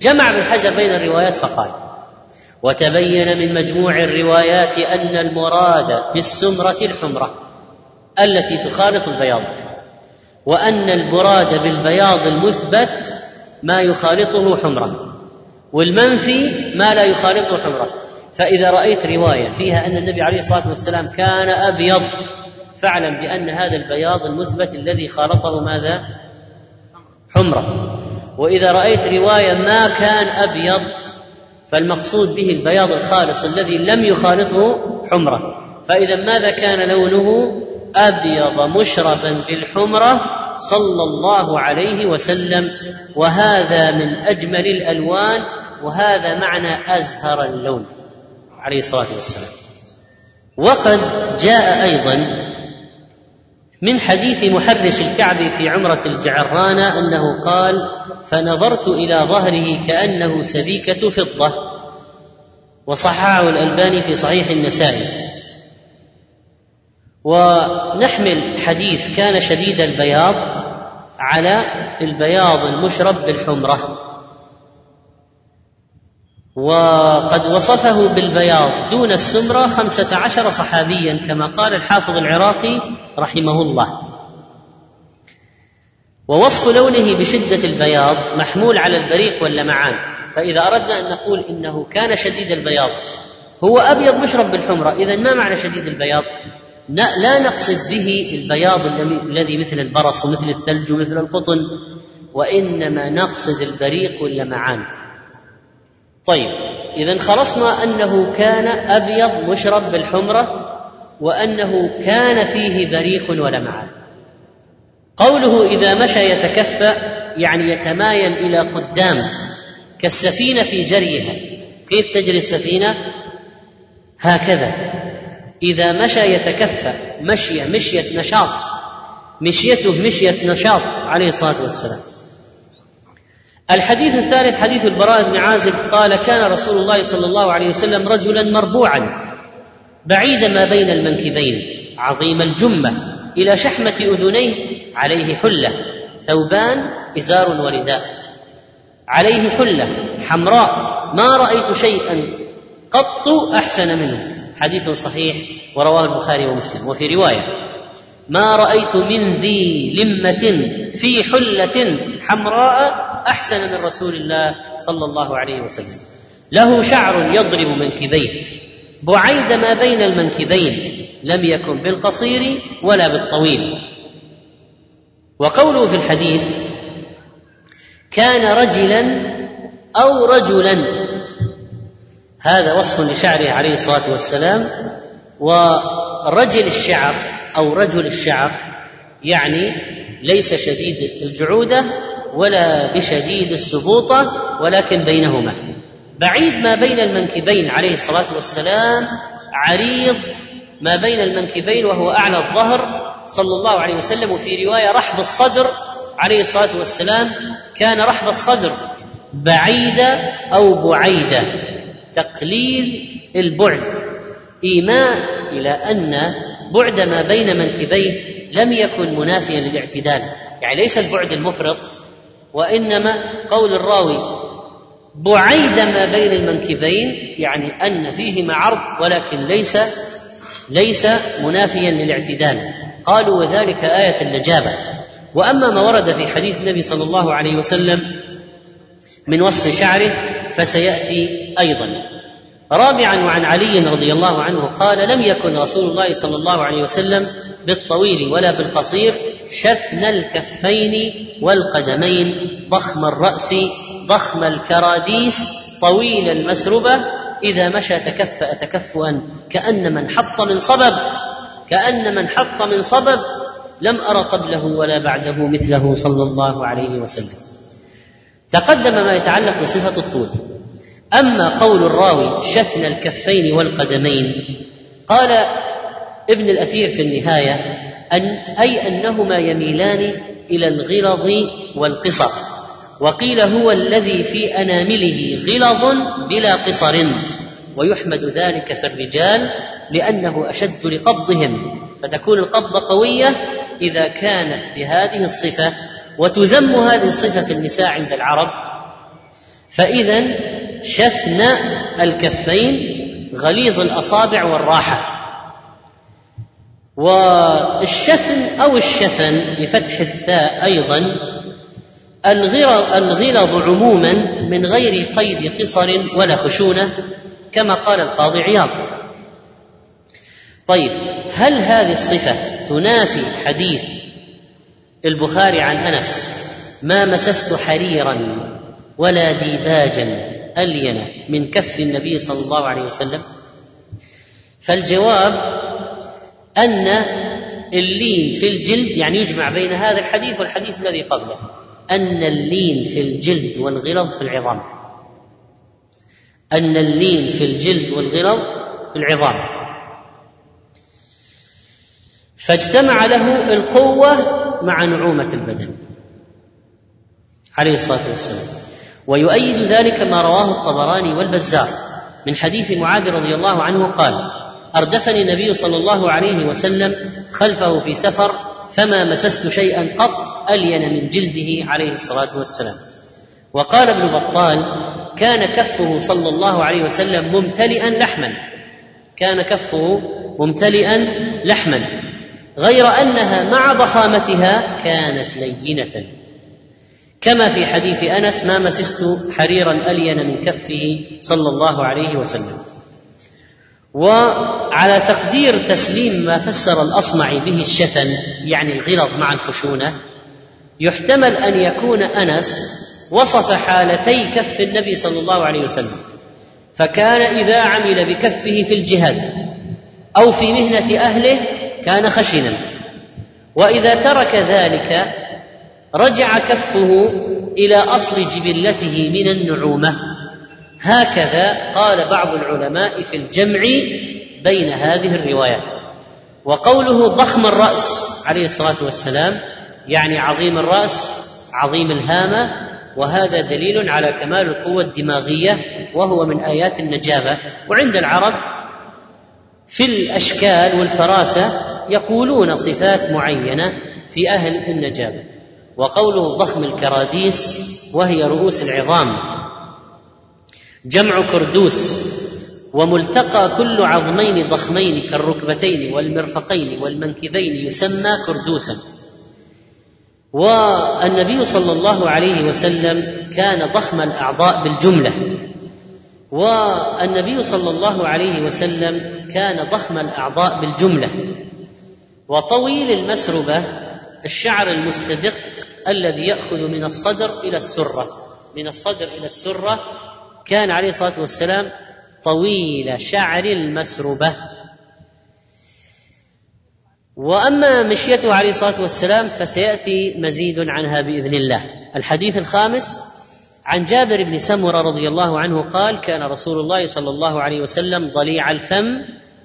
جمع ابن حجر بين الروايات فقال وتبين من مجموع الروايات أن المراد بالسمرة الحمرة التي تخالط البياض وأن المراد بالبياض المثبت ما يخالطه حمرة والمنفي ما لا يخالطه حمرة فإذا رأيت رواية فيها أن النبي عليه الصلاة والسلام كان أبيض فاعلم بأن هذا البياض المثبت الذي خالطه ماذا؟ حمرة وإذا رأيت رواية ما كان أبيض فالمقصود به البياض الخالص الذي لم يخالطه حمرة. فإذا ماذا كان لونه؟ أبيض مشربا بالحمرة صلى الله عليه وسلم. وهذا من أجمل الألوان وهذا معنى أزهر اللون. عليه الصلاة والسلام. وقد جاء أيضا من حديث محرش الكعب في عمرة الجعرانة أنه قال فنظرت إلى ظهره كأنه سبيكة فضة وصححه الألباني في صحيح النسائي. ونحمل حديث كان شديد البياض على البياض المشرب بالحمرة. وقد وصفه بالبياض دون السمرة خمسة عشر صحابيا كما قال الحافظ العراقي رحمه الله. ووصف لونه بشدة البياض محمول على البريق واللمعان فإذا أردنا أن نقول إنه كان شديد البياض. هو أبيض مشرب بالحمرة إذا ما معنى شديد البياض؟ لا نقصد به البياض الذي مثل البرص ومثل الثلج ومثل القطن وإنما نقصد البريق واللمعان طيب إذا خلصنا أنه كان أبيض مشرب بالحمرة وأنه كان فيه بريق ولمعان قوله إذا مشى يتكفأ يعني يتمايل إلى قدام كالسفينة في جريها. كيف تجري السفينة؟ هكذا. إذا مشى يتكفأ مشية مشية نشاط. مشيته مشية نشاط عليه الصلاة والسلام. الحديث الثالث حديث البراء بن عازب قال كان رسول الله صلى الله عليه وسلم رجلا مربوعا بعيد ما بين المنكبين عظيم الجمة إلى شحمة أذنيه عليه حلة ثوبان إزار ورداء. عليه حلة حمراء ما رأيت شيئا قط أحسن منه. حديث صحيح ورواه البخاري ومسلم. وفي رواية ما رأيت من ذي لمة في حلة حمراء أحسن من رسول الله صلى الله عليه وسلم. له شعر يضرب منكبيه. بعيد ما بين المنكبين. لم يكن بالقصير ولا بالطويل. وقوله في الحديث كان رجلا أو رجلا. هذا وصف لشعره عليه الصلاة والسلام. ورجل الشعر أو رجل الشعر يعني ليس شديد الجعودة ولا بشديد السبوطة ولكن بينهما. بعيد ما بين المنكبين عليه الصلاة والسلام عريض ما بين المنكبين وهو أعلى الظهر صلى الله عليه وسلم وفي رواية رحب الصدر عليه الصلاة والسلام كان رحب الصدر بعيده أو بعيده تقليل البعد. إيماء إلى أن بعد ما بين منكبيه لم يكن منافيا للاعتدال. يعني ليس البعد المفرط وإنما قول الراوي بعيد ما بين المنكبين يعني أن فيهما عرض ولكن ليس ليس منافيا للاعتدال. قالوا وذلك آية النجابة وأما ما ورد في حديث النبي صلى الله عليه وسلم من وصف شعره فسيأتي أيضا. رابعا وعن علي رضي الله عنه قال لم يكن رسول الله صلى الله عليه وسلم بالطويل ولا بالقصير شثن الكفين والقدمين ضخم الرأس ضخم الكراديس طويل المسربة إذا مشى تكفأ تكفؤا كأن من حط من صبب كأن من حط من صبب لم أر قبله ولا بعده مثله صلى الله عليه وسلم. تقدم ما يتعلق بصفة الطول. أما قول الراوي شثن الكفين والقدمين قال ابن الأثير في النهاية أن أي أنهما يميلان إلى الغلظ والقصر. وقيل هو الذي في أنامله غلظ بلا قصر ويحمد ذلك في الرجال لأنه أشد لقبضهم. فتكون القبضة قوية إذا كانت بهذه الصفة وتذم هذه الصفة في النساء عند العرب. فإذا شثن الكفين غليظ الأصابع والراحة. والشثن أو الشثن بفتح الثاء أيضا الغلظ عموما من غير قيد قصر ولا خشونة كما قال القاضي عياض. طيب هل هذه الصفة تنافي حديث البخاري عن أنس ما مسست حريرا ولا ديباجا ألين من كف النبي صلى الله عليه وسلم فالجواب أن اللين في الجلد يعني يجمع بين هذا الحديث والحديث الذي قبله. أن اللين في الجلد والغلظ في العظام. أن اللين في الجلد والغلظ في العظام. فاجتمع له القوة مع نعومة البدن. عليه الصلاة والسلام. ويؤيد ذلك ما رواه الطبراني والبزار من حديث معاذ رضي الله عنه قال أردفني النبي صلى الله عليه وسلم خلفه في سفر فما مسست شيئا قط ألين من جلده عليه الصلاة والسلام. وقال ابن بطال كان كفه صلى الله عليه وسلم ممتلئا لحما. كان كفه ممتلئا لحما. غير أنها مع ضخامتها كانت لينة. كما في حديث أنس ما مسست حريرا ألين من كفه صلى الله عليه وسلم. وعلى تقدير تسليم ما فسر الأصمعي به الشفن يعني الغلظ مع الخشونة يحتمل أن يكون أنس وصف حالتي كف النبي صلى الله عليه وسلم فكان إذا عمل بكفه في الجهاد أو في مهنة أهله كان خشنا. وإذا ترك ذلك رجع كفه إلى أصل جبلته من النعومة. هكذا قال بعض العلماء في الجمع بين هذه الروايات. وقوله ضخم الرأس عليه الصلاة والسلام يعني عظيم الرأس عظيم الهامه وهذا دليل على كمال القوة الدماغية وهو من آيات النجابة. وعند العرب في الأشكال والفراسة يقولون صفات معينة في أهل النجابة. وقوله ضخم الكراديس وهي رؤوس العظام. جمع كردوس وملتقى كل عظمين ضخمين كالركبتين والمرفقين والمنكبين يسمى كردوسا. والنبي صلى الله عليه وسلم كان ضخم الأعضاء بالجملة. والنبي صلى الله عليه وسلم كان ضخم الأعضاء بالجملة. وطويل المسربة الشعر المستدق الذي يأخذ من الصدر إلى السرة من الصدر إلى السرة كان عليه الصلاة والسلام طويل شعر المسربه وأما مشيته عليه الصلاة والسلام فسيأتي مزيد عنها بإذن الله. الحديث الخامس عن جابر بن سمرة رضي الله عنه قال كان رسول الله صلى الله عليه وسلم ضليع الفم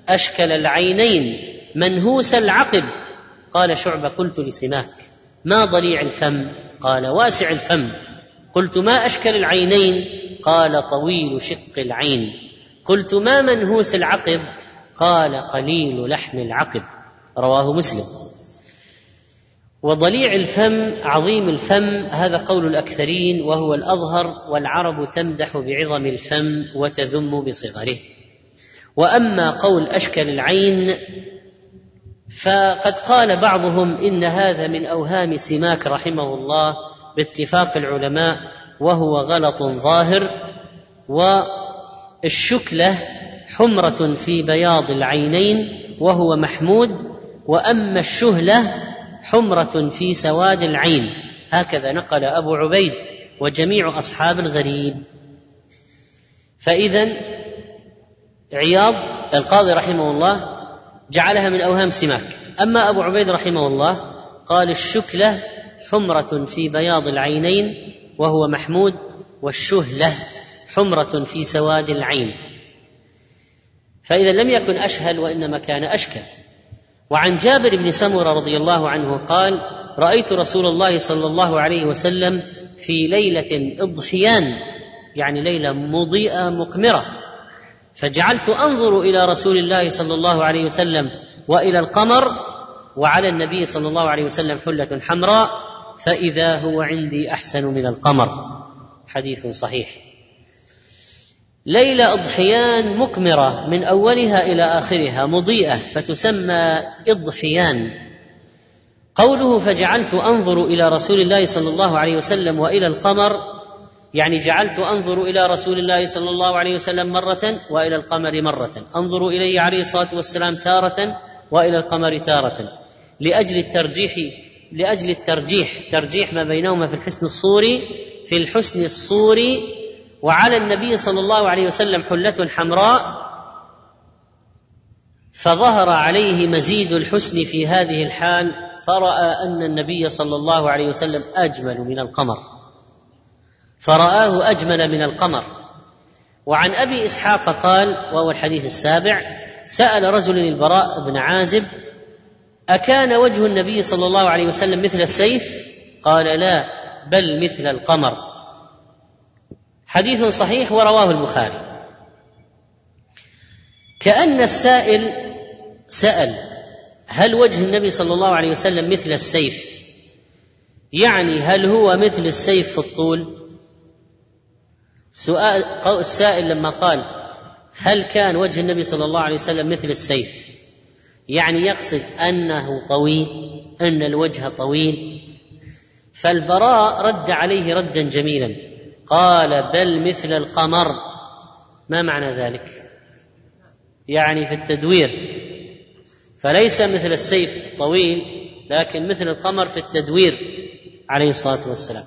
أشكل العينين منهوس العقب. قال شعبة قلت لسماك ما ضليع الفم؟ قال واسع الفم. قلت ما أشكل العينين؟ قال طويل شق العين. قلت ما منهوس العقب؟ قال قليل لحم العقب. رواه مسلم. وضليع الفم عظيم الفم هذا قول الأكثرين وهو الأظهر والعرب تمدح بعظم الفم وتذم بصغره. وأما قول أشكل العين فقد قال بعضهم إن هذا من أوهام سماك رحمه الله باتفاق العلماء وهو غلط ظاهر والشكلة حمرة في بياض العينين وهو محمود وأما الشهلة حمرة في سواد العين. هكذا نقل أبو عبيد وجميع أصحاب الغريب. فاذا عياض القاضي رحمه الله جعلها من أوهام سماك. أما أبو عبيد رحمه الله قال الشكلة حمرة في بياض العينين وهو محمود والشهلة حمرة في سواد العين. فإذا لم يكن أشهل وإنما كان أشكل. وعن جابر بن سمرة رضي الله عنه قال رأيت رسول الله صلى الله عليه وسلم في ليلة إضحيان يعني ليلة مضيئة مقمرة. فجعلت أنظر إلى رسول الله صلى الله عليه وسلم وإلى القمر وعلى النبي صلى الله عليه وسلم حلة حمراء فإذا هو عندي أحسن من القمر. حديث صحيح. ليلة أضحيان مقمرة من أولها إلى آخرها مضيئة فتسمى إضحيان. قوله فجعلت أنظر إلى رسول الله صلى الله عليه وسلم وإلى القمر يعني جعلت أنظر إلى رسول الله صلى الله عليه وسلم مرة وإلى القمر مرة. أنظر اليه عليه الصلاة والسلام تارة وإلى القمر تارة لأجل الترجيح لأجل الترجيح ترجيح ما بينهما في الحسن الصوري في الحسن الصوري وعلى النبي صلى الله عليه وسلم حلة حمراء فظهر عليه مزيد الحسن في هذه الحال فرأى أن النبي صلى الله عليه وسلم أجمل من القمر. فرآه أجمل من القمر. وعن أبي إسحاق قال وهو الحديث السابع سأل رجل البراء بن عازب أكان وجه النبي صلى الله عليه وسلم مثل السيف؟ قال لا بل مثل القمر. حديث صحيح ورواه البخاري. كأن السائل سأل هل وجه النبي صلى الله عليه وسلم مثل السيف؟ يعني هل هو مثل السيف في الطول؟ سؤال السائل لما قال هل كان وجه النبي صلى الله عليه وسلم مثل السيف؟ يعني يقصد أنه طويل أن الوجه طويل. فالبراء رد عليه ردا جميلا. قال بل مثل القمر. ما معنى ذلك؟ يعني في التدوير. فليس مثل السيف طويل لكن مثل القمر في التدوير عليه الصلاة والسلام.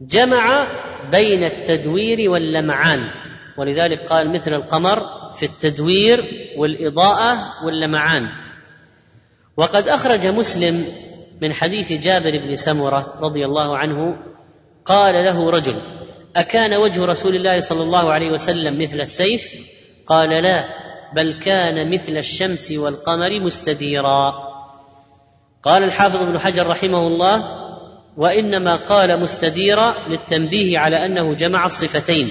فجمع بين التدوير واللمعان. ولذلك قال مثل القمر في التدوير والإضاءة واللمعان. وقد أخرج مسلم من حديث جابر بن سمرة رضي الله عنه قال له رجل أكان وجه رسول الله صلى الله عليه وسلم مثل السيف؟ قال لا بل كان مثل الشمس والقمر مستديرا. قال الحافظ ابن حجر رحمه الله وإنما قال مستديرا للتنبيه على أنه جمع الصفتين.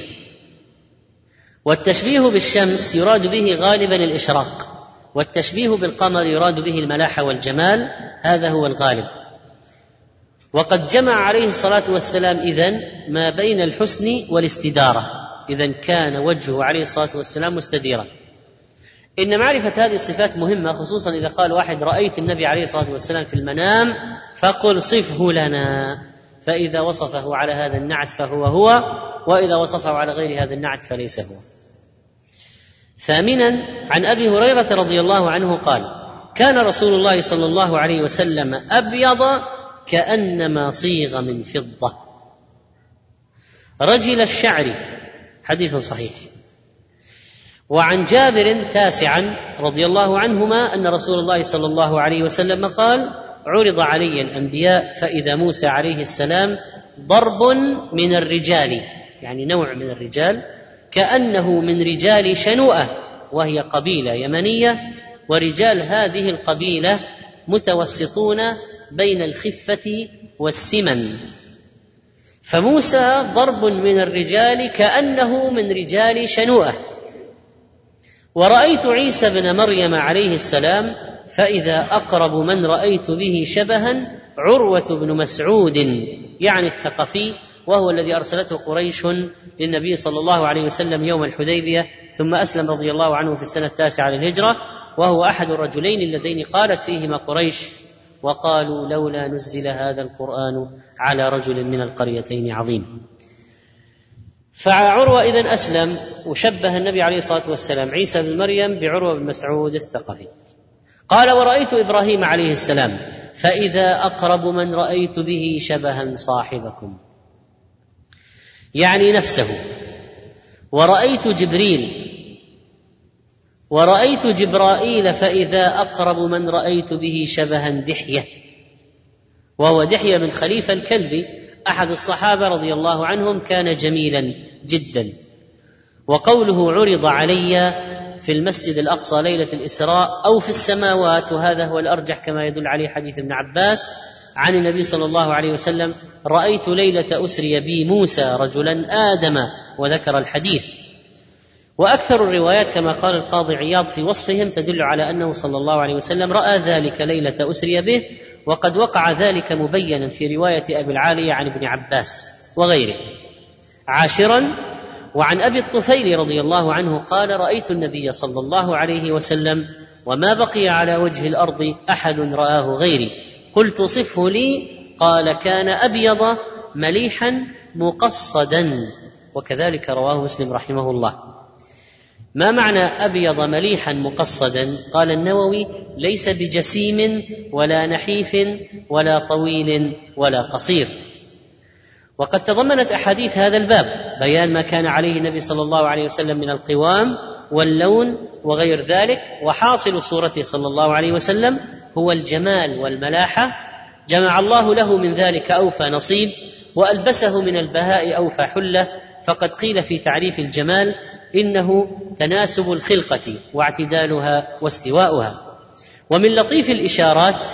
والتشبيه بالشمس يراد به غالبا الإشراق والتشبيه بالقمر يراد به الملاحه والجمال هذا هو الغالب. وقد جمع عليه الصلاة والسلام إذن ما بين الحسن والاستدارة اذا كان وجهه عليه الصلاة والسلام مستديرا. إن معرفة هذه الصفات مهمة خصوصا إذا قال واحد رأيت النبي عليه الصلاة والسلام في المنام فقل صفه لنا فإذا وصفه على هذا النعت فهو هو وإذا وصفه على غير هذا النعت فليس هو. ثامنا عن أبي هريرة رضي الله عنه قال كان رسول الله صلى الله عليه وسلم أبيض كأنما صيغ من فضة. رجل الشعر حديث صحيح. وعن جابر تاسعا رضي الله عنهما أن رسول الله صلى الله عليه وسلم قال عرض علي الأنبياء فإذا موسى عليه السلام ضرب من الرجال يعني نوع من الرجال كأنه من رجال شنوءة وهي قبيلة يمنية ورجال هذه القبيلة متوسطون بين الخفة والسمن. فموسى ضرب من الرجال كأنه من رجال شنوءة. ورأيت عيسى بن مريم عليه السلام فإذا أقرب من رأيت به شبها عروة بن مسعود يعني الثقفي وهو الذي أرسلته قريش للنبي صلى الله عليه وسلم يوم الحديبية ثم أسلم رضي الله عنه في السنة التاسعة للهجرة وهو أحد الرجلين اللذين قالت فيهما قريش وقالوا لولا نزل هذا القرآن على رجل من القريتين عظيم. فعروة إذا أسلم وشبه النبي عليه الصلاة والسلام عيسى بن مريم بعروة بن مسعود الثقفي. قال ورأيت إبراهيم عليه السلام فإذا أقرب من رأيت به شبها صاحبكم. يعني نفسه. ورأيت جبريل. ورأيت جبرائيل فإذا أقرب من رأيت به شبها دحية. وهو دحية من خليفة الكلبي. أحد الصحابة رضي الله عنهم كان جميلا جدا. وقوله عرض علي في المسجد الأقصى ليلة الإسراء أو في السماوات وهذا هو الأرجح كما يدل عليه حديث ابن عباس. عن النبي صلى الله عليه وسلم رأيت ليلة أسري بي موسى رجلا آدم وذكر الحديث. وأكثر الروايات كما قال القاضي عياض في وصفهم تدل على أنه صلى الله عليه وسلم رأى ذلك ليلة أسري به وقد وقع ذلك مبينا في رواية أبي العالية عن ابن عباس وغيره. عاشرا وعن أبي الطفيل رضي الله عنه قال رأيت النبي صلى الله عليه وسلم وما بقي على وجه الأرض أحد رآه غيري. قلت صفه لي. قال كان أبيض مليحا مقصدا. وكذلك رواه مسلم رحمه الله. ما معنى أبيض مليحا مقصدا؟ قال النووي ليس بجسيم ولا نحيف ولا طويل ولا قصير. وقد تضمنت أحاديث هذا الباب بيان ما كان عليه النبي صلى الله عليه وسلم من القوام واللون وغير ذلك وحاصل صورته صلى الله عليه وسلم هو الجمال والملاحة. جمع الله له من ذلك أوفى نصيب وألبسه من البهاء أوفى حلة. فقد قيل في تعريف الجمال إنه تناسب الخلقة واعتدالها واستواؤها. ومن لطيف الإشارات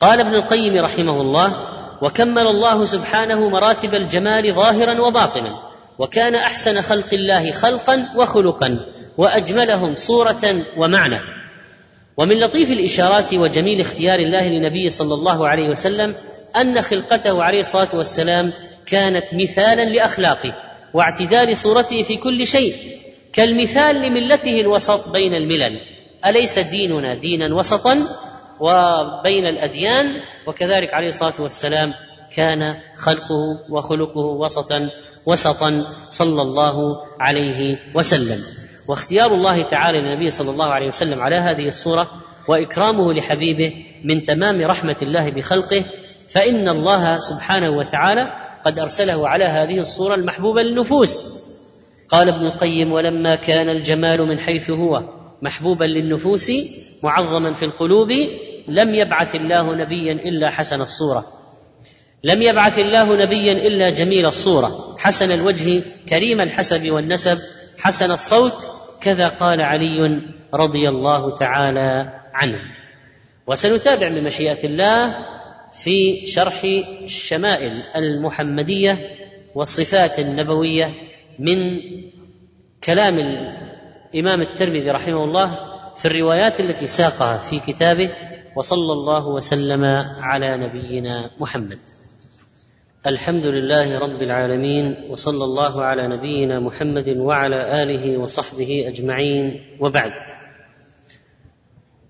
قال ابن القيم رحمه الله وكمل الله سبحانه مراتب الجمال ظاهرا وباطنا وكان أحسن خلق الله خلقا وخلقا وأجملهم صورة ومعنى. ومن لطيف الإشارات وجميل اختيار الله لنبيه صلى الله عليه وسلم أن خلقته عليه الصلاة والسلام كانت مثالا لأخلاقه واعتدال صورته في كل شيء كالمثال لملته الوسط بين الملل. أليس ديننا دينا وسطا وبين الأديان؟ وكذلك عليه الصلاة والسلام كان خلقه وخلقه وسطا وسطا صلى الله عليه وسلم. واختيار الله تعالى للنبي صلى الله عليه وسلم على هذه الصورة وإكرامه لحبيبه من تمام رحمة الله بخلقه فإن الله سبحانه وتعالى قد أرسله على هذه الصورة المحبوبة للنفوس. قال ابن القيم ولما كان الجمال من حيث هو محبوبا للنفوس معظما في القلوب لم يبعث الله نبيا إلا حسن الصورة. لم يبعث الله نبيا إلا جميل الصورة حسن الوجه كريم الحسب والنسب حسن الصوت كذا قال علي رضي الله تعالى عنه. وسنتابع بمشيئه الله في شرح الشمائل المحمدية والصفات النبوية من كلام الإمام الترمذي رحمه الله في الروايات التي ساقها في كتابه وصلى الله وسلم على نبينا محمد. الحمد لله رب العالمين وصلى الله على نبينا محمد وعلى آله وصحبه أجمعين وبعد.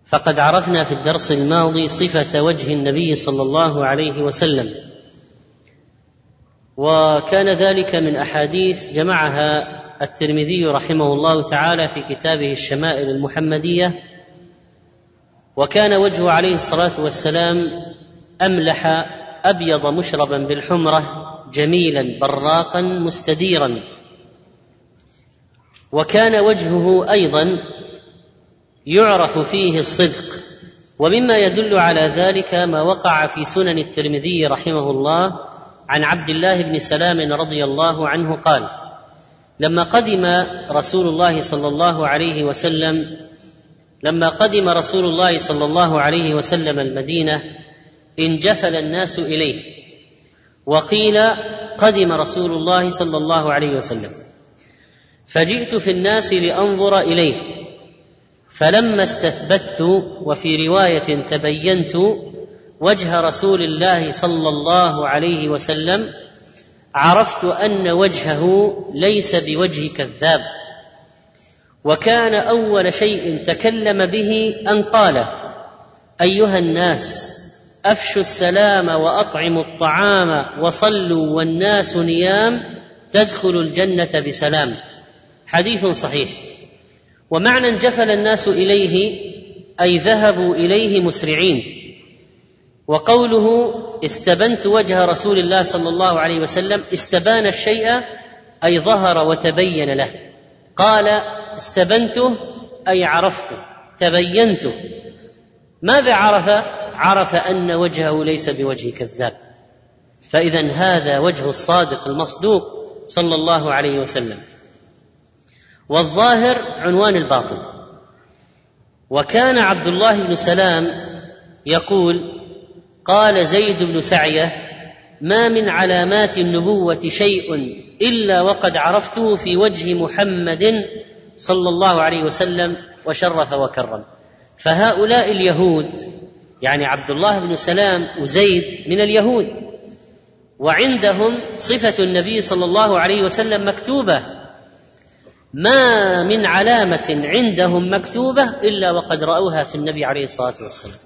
فقد عرفنا في الدرس الماضي صفة وجه النبي صلى الله عليه وسلم. وكان ذلك من أحاديث جمعها الترمذي رحمه الله تعالى في كتابه الشمائل المحمدية. وكان وجهه عليه الصلاة والسلام أملح أبيض مشربا بالحمرة جميلا براقا مستديرا. وكان وجهه أيضا يعرف فيه الصدق. ومما يدل على ذلك ما وقع في سنن الترمذي رحمه الله عن عبد الله بن سلام رضي الله عنه قال لما قدم رسول الله صلى الله عليه وسلم لما قدم رسول الله صلى الله عليه وسلم المدينة انجفل الناس إليه. وقيل قدم رسول الله صلى الله عليه وسلم. فجئت في الناس لأنظر إليه. فلما استثبت وفي رواية تبينت وجه رسول الله صلى الله عليه وسلم عرفت أن وجهه ليس بوجه كذاب. وكان أول شيء تكلم به أن قال أيها الناس أفشوا السلام وأطعموا الطعام وصلوا والناس نيام تدخلوا الجنة بسلام. حديث صحيح. ومعنى انجفل الناس إليه أي ذهبوا إليه مسرعين. وقوله استبنت وجه رسول الله صلى الله عليه وسلم استبان الشيء أي ظهر وتبين له. قال استبنته أي عرفته تبينته. ماذا عرف؟ عرف أن وجهه ليس بوجه كذاب. فاذا هذا وجه الصادق المصدوق صلى الله عليه وسلم. والظاهر عنوان الباطن وكان عبد الله بن سلام يقول قال زيد بن سعية ما من علامات النبوة شيء إلا وقد عرفته في وجه محمد صلى الله عليه وسلم وشرف وكرم. فهؤلاء اليهود يعني عبد الله بن سلام وزيد من اليهود. وعندهم صفة النبي صلى الله عليه وسلم مكتوبة. ما من علامة عندهم مكتوبة إلا وقد رأوها في النبي عليه الصلاة والسلام.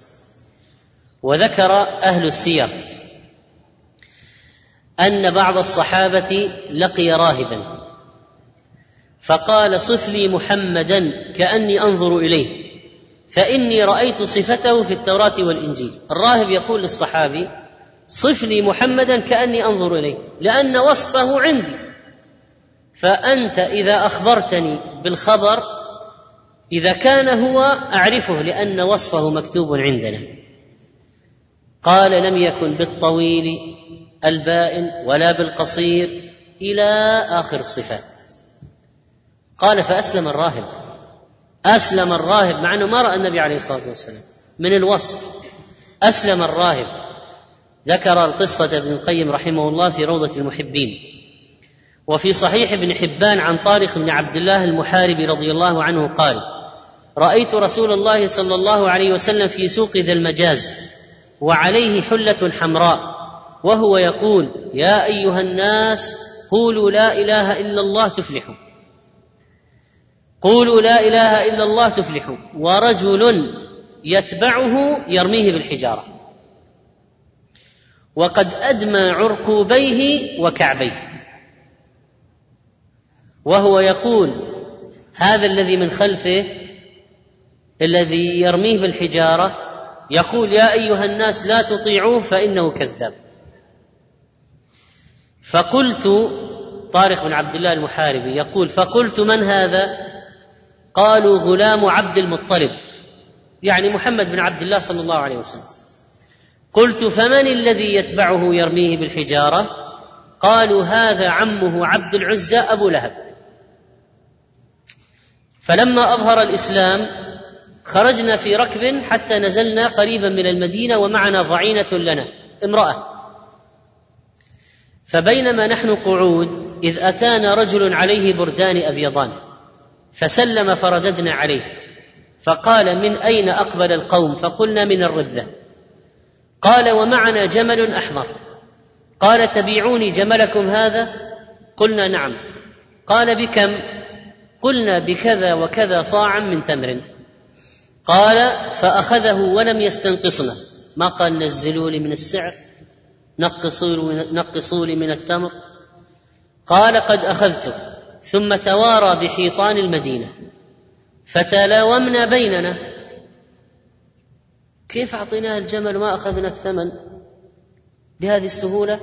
وذكر أهل السير أن بعض الصحابة لقي راهبا. فقال صف لي محمدا كأني أنظر إليه. فإني رأيت صفته في التوراة والإنجيل. الراهب يقول للصحابي صفني محمدا كأني أنظر إليه لأن وصفه عندي. فأنت إذا أخبرتني بالخبر إذا كان هو أعرفه لأن وصفه مكتوب عندنا. قال لم يكن بالطويل البائن ولا بالقصير إلى آخر الصفات. قال فأسلم الراهب. أسلم الراهب مع إنه ما رأى النبي عليه الصلاة والسلام من الوصف. أسلم الراهب. ذكر القصة ابن القيم رحمه الله في روضة المحبين. وفي صحيح ابن حبان عن طارق بن عبد الله المحاربي رضي الله عنه قال رأيت رسول الله صلى الله عليه وسلم في سوق ذا المجاز وعليه حلة حمراء وهو يقول يا أيها الناس قولوا لا إله إلا الله تفلحوا قولوا لا إله إلا الله تفلحوا. ورجل يتبعه يرميه بالحجارة. وقد أدمى عرقوبيه وكعبيه. وهو يقول هذا الذي من خلفه الذي يرميه بالحجارة يقول يا أيها الناس لا تطيعوه فإنه كذاب. فقلت طارق بن عبد الله المحاربي يقول فقلت من هذا؟ قالوا غلام عبد المطلب. يعني محمد بن عبد الله صلى الله عليه وسلم. قلت فمن الذي يتبعه يرميه بالحجارة؟ قالوا هذا عمه عبد العزى أبو لهب. فلما أظهر الإسلام خرجنا في ركب حتى نزلنا قريبا من المدينة ومعنا ضعينة لنا امرأة. فبينما نحن قعود إذ أتانا رجل عليه بردان أبيضان. فسلم فرددنا عليه. فقال من أين أقبل القوم؟ فقلنا من الربذة. قال ومعنا جمل أحمر. قال تبيعوني جملكم هذا؟ قلنا نعم. قال بكم؟ قلنا بكذا وكذا صاعا من تمر. قال فأخذه ولم يستنقصنا. ما قال نزلوا لي من السعر؟ نقصوا لي من التمر؟ قال قد اخذته ثم توارى بحيطان المدينة فتلاومنا بيننا. كيف أعطيناه الجمل وما أخذنا الثمن بهذه السهولة؟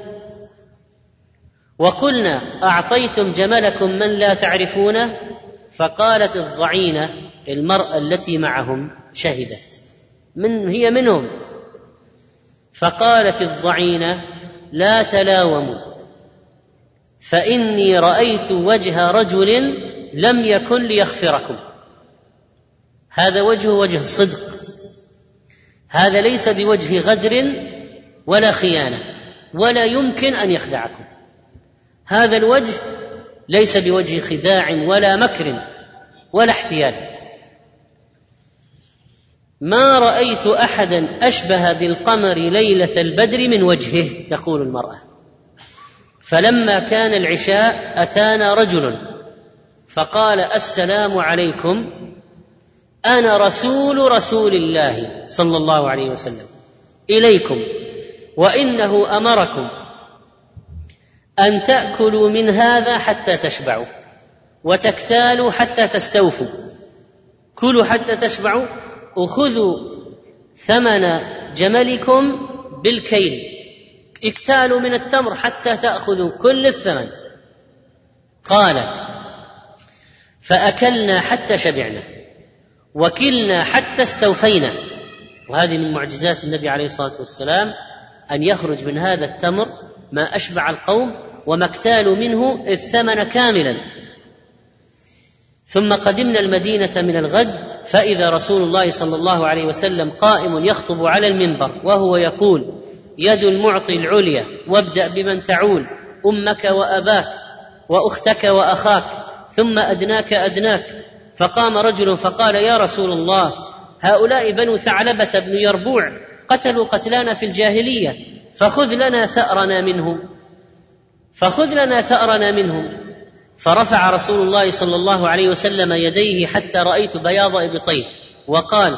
وقلنا أعطيتم جملكم من لا تعرفونه فقالت الضعينة المرأة التي معهم شهدت. من هي منهم؟ فقالت الضعينة لا تلاوموا. فإني رأيت وجه رجل لم يكن ليغفركم هذا وجه وجه الصدق هذا ليس بوجه غدر ولا خيانة ولا يمكن أن يخدعكم. هذا الوجه ليس بوجه خداع ولا مكر ولا احتيال. ما رأيت أحدا أشبه بالقمر ليلة البدر من وجهه تقول المرأة. فلما كان العشاء أتانا رجل فقال السلام عليكم أنا رسول رسول الله صلى الله عليه وسلم إليكم وإنه أمركم أن تأكلوا من هذا حتى تشبعوا وتكتالوا حتى تستوفوا. كلوا حتى تشبعوا وخذوا ثمن جملكم بالكيل. اكتالوا من التمر حتى تأخذوا كل الثمن. قال فأكلنا حتى شبعنا وكلنا حتى استوفينا. وهذه من معجزات النبي عليه الصلاة والسلام أن يخرج من هذا التمر ما أشبع القوم وما اكتالوا منه الثمن كاملا. ثم قدمنا المدينة من الغد فإذا رسول الله صلى الله عليه وسلم قائم يخطب على المنبر وهو يقول يد المعطي العليا وابدأ بمن تعول أمك وأباك وأختك وأخاك ثم أدناك أدناك. فقام رجل فقال يا رسول الله هؤلاء بنو ثعلبة بن يربوع قتلوا قتلانا في الجاهلية فخذ لنا ثأرنا منهم. فخذ لنا ثأرنا منهم. فرفع رسول الله صلى الله عليه وسلم يديه حتى رأيت بياض إبطيه وقال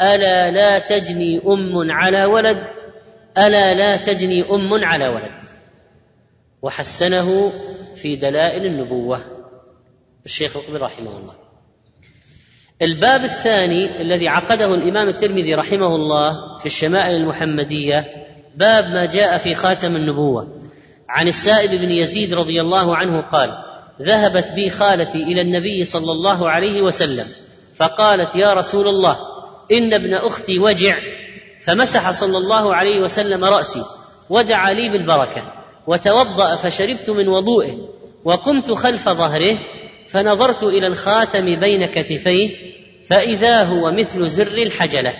ألا لا تجني أم على ولد؟ ألا لا تجني أم على ولد. وحسنه في دلائل النبوة. الشيخ القبي رحمه الله. الباب الثاني الذي عقده الإمام الترمذي رحمه الله في الشمائل المحمدية باب ما جاء في خاتم النبوة. عن السائب بن يزيد رضي الله عنه قال ذهبت بي خالتي إلى النبي صلى الله عليه وسلم فقالت يا رسول الله إن ابن أختي وجع فمسح صلى الله عليه وسلم رأسي ودعا لي بالبركة وتوضأ فشربت من وضوئه وقمت خلف ظهره فنظرت إلى الخاتم بين كتفيه فإذا هو مثل زر الحجلة.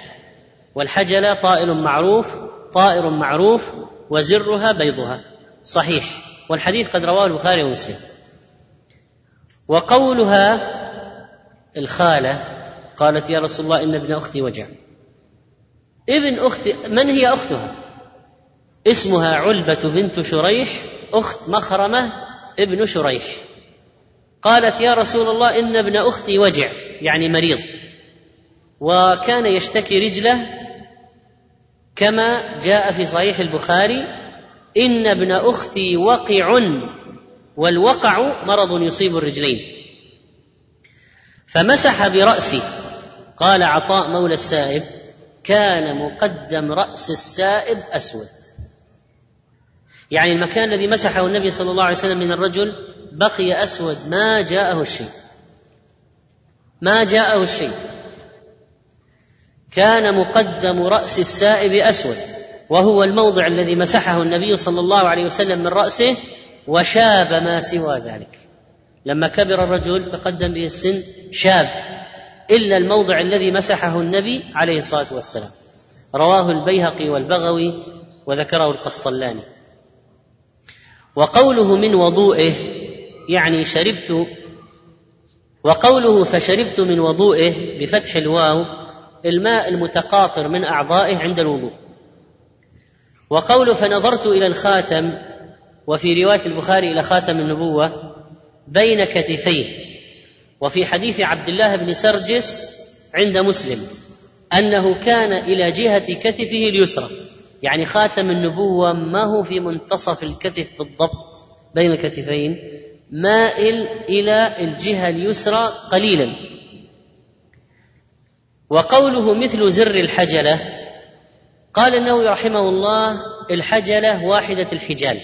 والحجلة طائر معروف طائر معروف وزرها بيضها. صحيح. والحديث قد رواه البخاري ومسلم. وقولها الخالة قالت يا رسول الله إن ابن أختي وجع. ابن أختي من هي اختها اسمها علبة بنت شريح أخت مخرمة ابن شريح. قالت يا رسول الله إن ابن أختي وجع يعني مريض. وكان يشتكي رجله كما جاء في صحيح البخاري إن ابن أختي وقع والوقع مرض يصيب الرجلين. فمسح براسي قال عطاء مولى السائب. كان مقدم رأس السائب أسود. يعني المكان الذي مسحه النبي صلى الله عليه وسلم من الرجل بقي أسود ما جاءه الشيء. ما جاءه الشيء. كان مقدم رأس السائب أسود وهو الموضع الذي مسحه النبي صلى الله عليه وسلم من رأسه وشاب ما سوى ذلك. لما كبر الرجل تقدم به السن شاب. إلا الموضع الذي مسحه النبي عليه الصلاة والسلام. رواه البيهقي والبغوي وذكره القسطلاني. وقوله من وضوئه يعني شربت وقوله فشربت من وضوئه بفتح الواو الماء المتقاطر من أعضائه عند الوضوء. وقوله فنظرت إلى الخاتم وفي رواية البخاري إلى خاتم النبوة بين كتفيه. وفي حديث عبد الله بن سرجس عند مسلم أنه كان إلى جهة كتفه اليسرى يعني خاتم النبوة ما هو في منتصف الكتف بالضبط بين الكتفين مائل إلى الجهة اليسرى قليلا. وقوله مثل زر الحجلة قال النووي رحمه الله الحجلة واحدة الحجال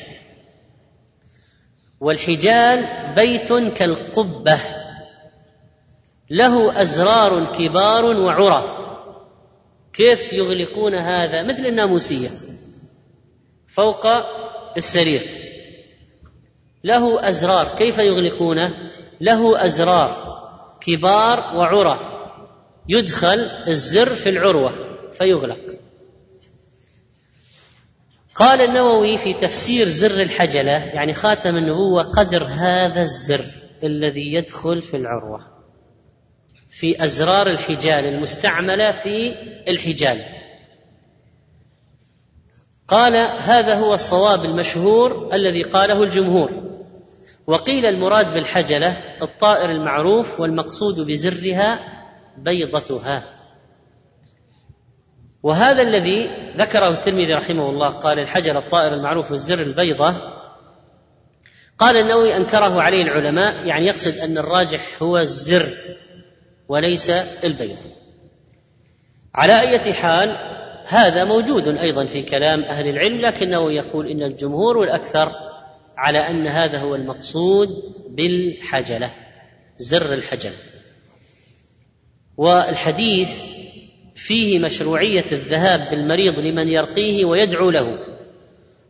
والحجال بيت كالقبة. له أزرار كبار وعرى. كيف يغلقون هذا؟ مثل الناموسية. فوق السرير. له أزرار. كيف يغلقونه له أزرار كبار وعرى. يدخل الزر في العروة فيغلق. قال النووي في تفسير زر الحجلة يعني خاتم النبوة قدر هذا الزر الذي يدخل في العروة. في أزرار الحجال المستعملة في الحجال. قال هذا هو الصواب المشهور الذي قاله الجمهور. وقيل المراد بالحجلة الطائر المعروف والمقصود بزرها بيضتها. وهذا الذي ذكره الترمذي رحمه الله قال الحجر الطائر المعروف والزر البيضة. قال النووي أنكره عليه العلماء يعني يقصد أن الراجح هو الزر. وليس البيض. على أية حال هذا موجود أيضا في كلام أهل العلم لكنه يقول إن الجمهور والأكثر على أن هذا هو المقصود بالحجلة زر الحجلة والحديث فيه مشروعية الذهاب بالمريض لمن يرقيه ويدعو له.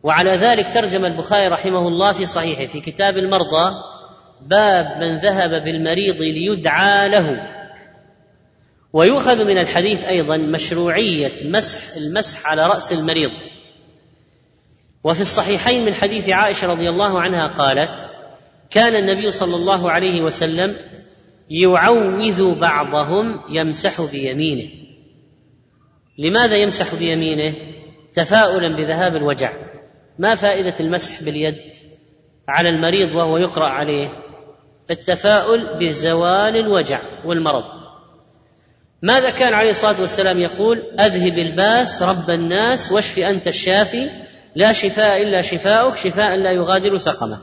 وعلى ذلك ترجم البخاري رحمه الله في صحيحه في كتاب المرضى باب من ذهب بالمريض ليدعى له. ويؤخذ من الحديث أيضا مشروعية مسح المسح على رأس المريض. وفي الصحيحين من حديث عائشة رضي الله عنها قالت كان النبي صلى الله عليه وسلم يعوذ بعضهم يمسح بيمينه. لماذا يمسح بيمينه؟ تفاؤلا بذهاب الوجع. ما فائدة المسح باليد على المريض وهو يقرأ عليه؟ التفاؤل بزوال الوجع والمرض. ماذا كان عليه الصلاة والسلام يقول؟ أذهب الباس رب الناس واشف أنت الشافي لا شفاء إلا شفاؤك شفاء لا يغادر سقما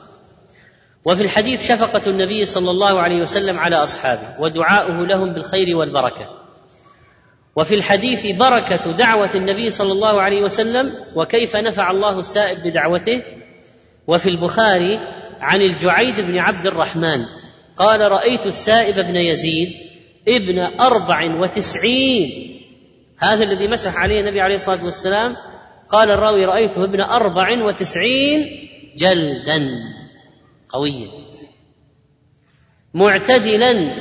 وفي الحديث شفقة النبي صلى الله عليه وسلم على أصحابه ودعاؤه لهم بالخير والبركة. وفي الحديث بركة دعوة النبي صلى الله عليه وسلم وكيف نفع الله السائب بدعوته. وفي البخاري عن الجعيد بن عبد الرحمن قال رأيت السائب بن يزيد ابن أربع وتسعين. هذا الذي مسح عليه النبي عليه الصلاة والسلام. قال الراوي رأيته ابن أربع وتسعين جلدا. قويا. معتدلا.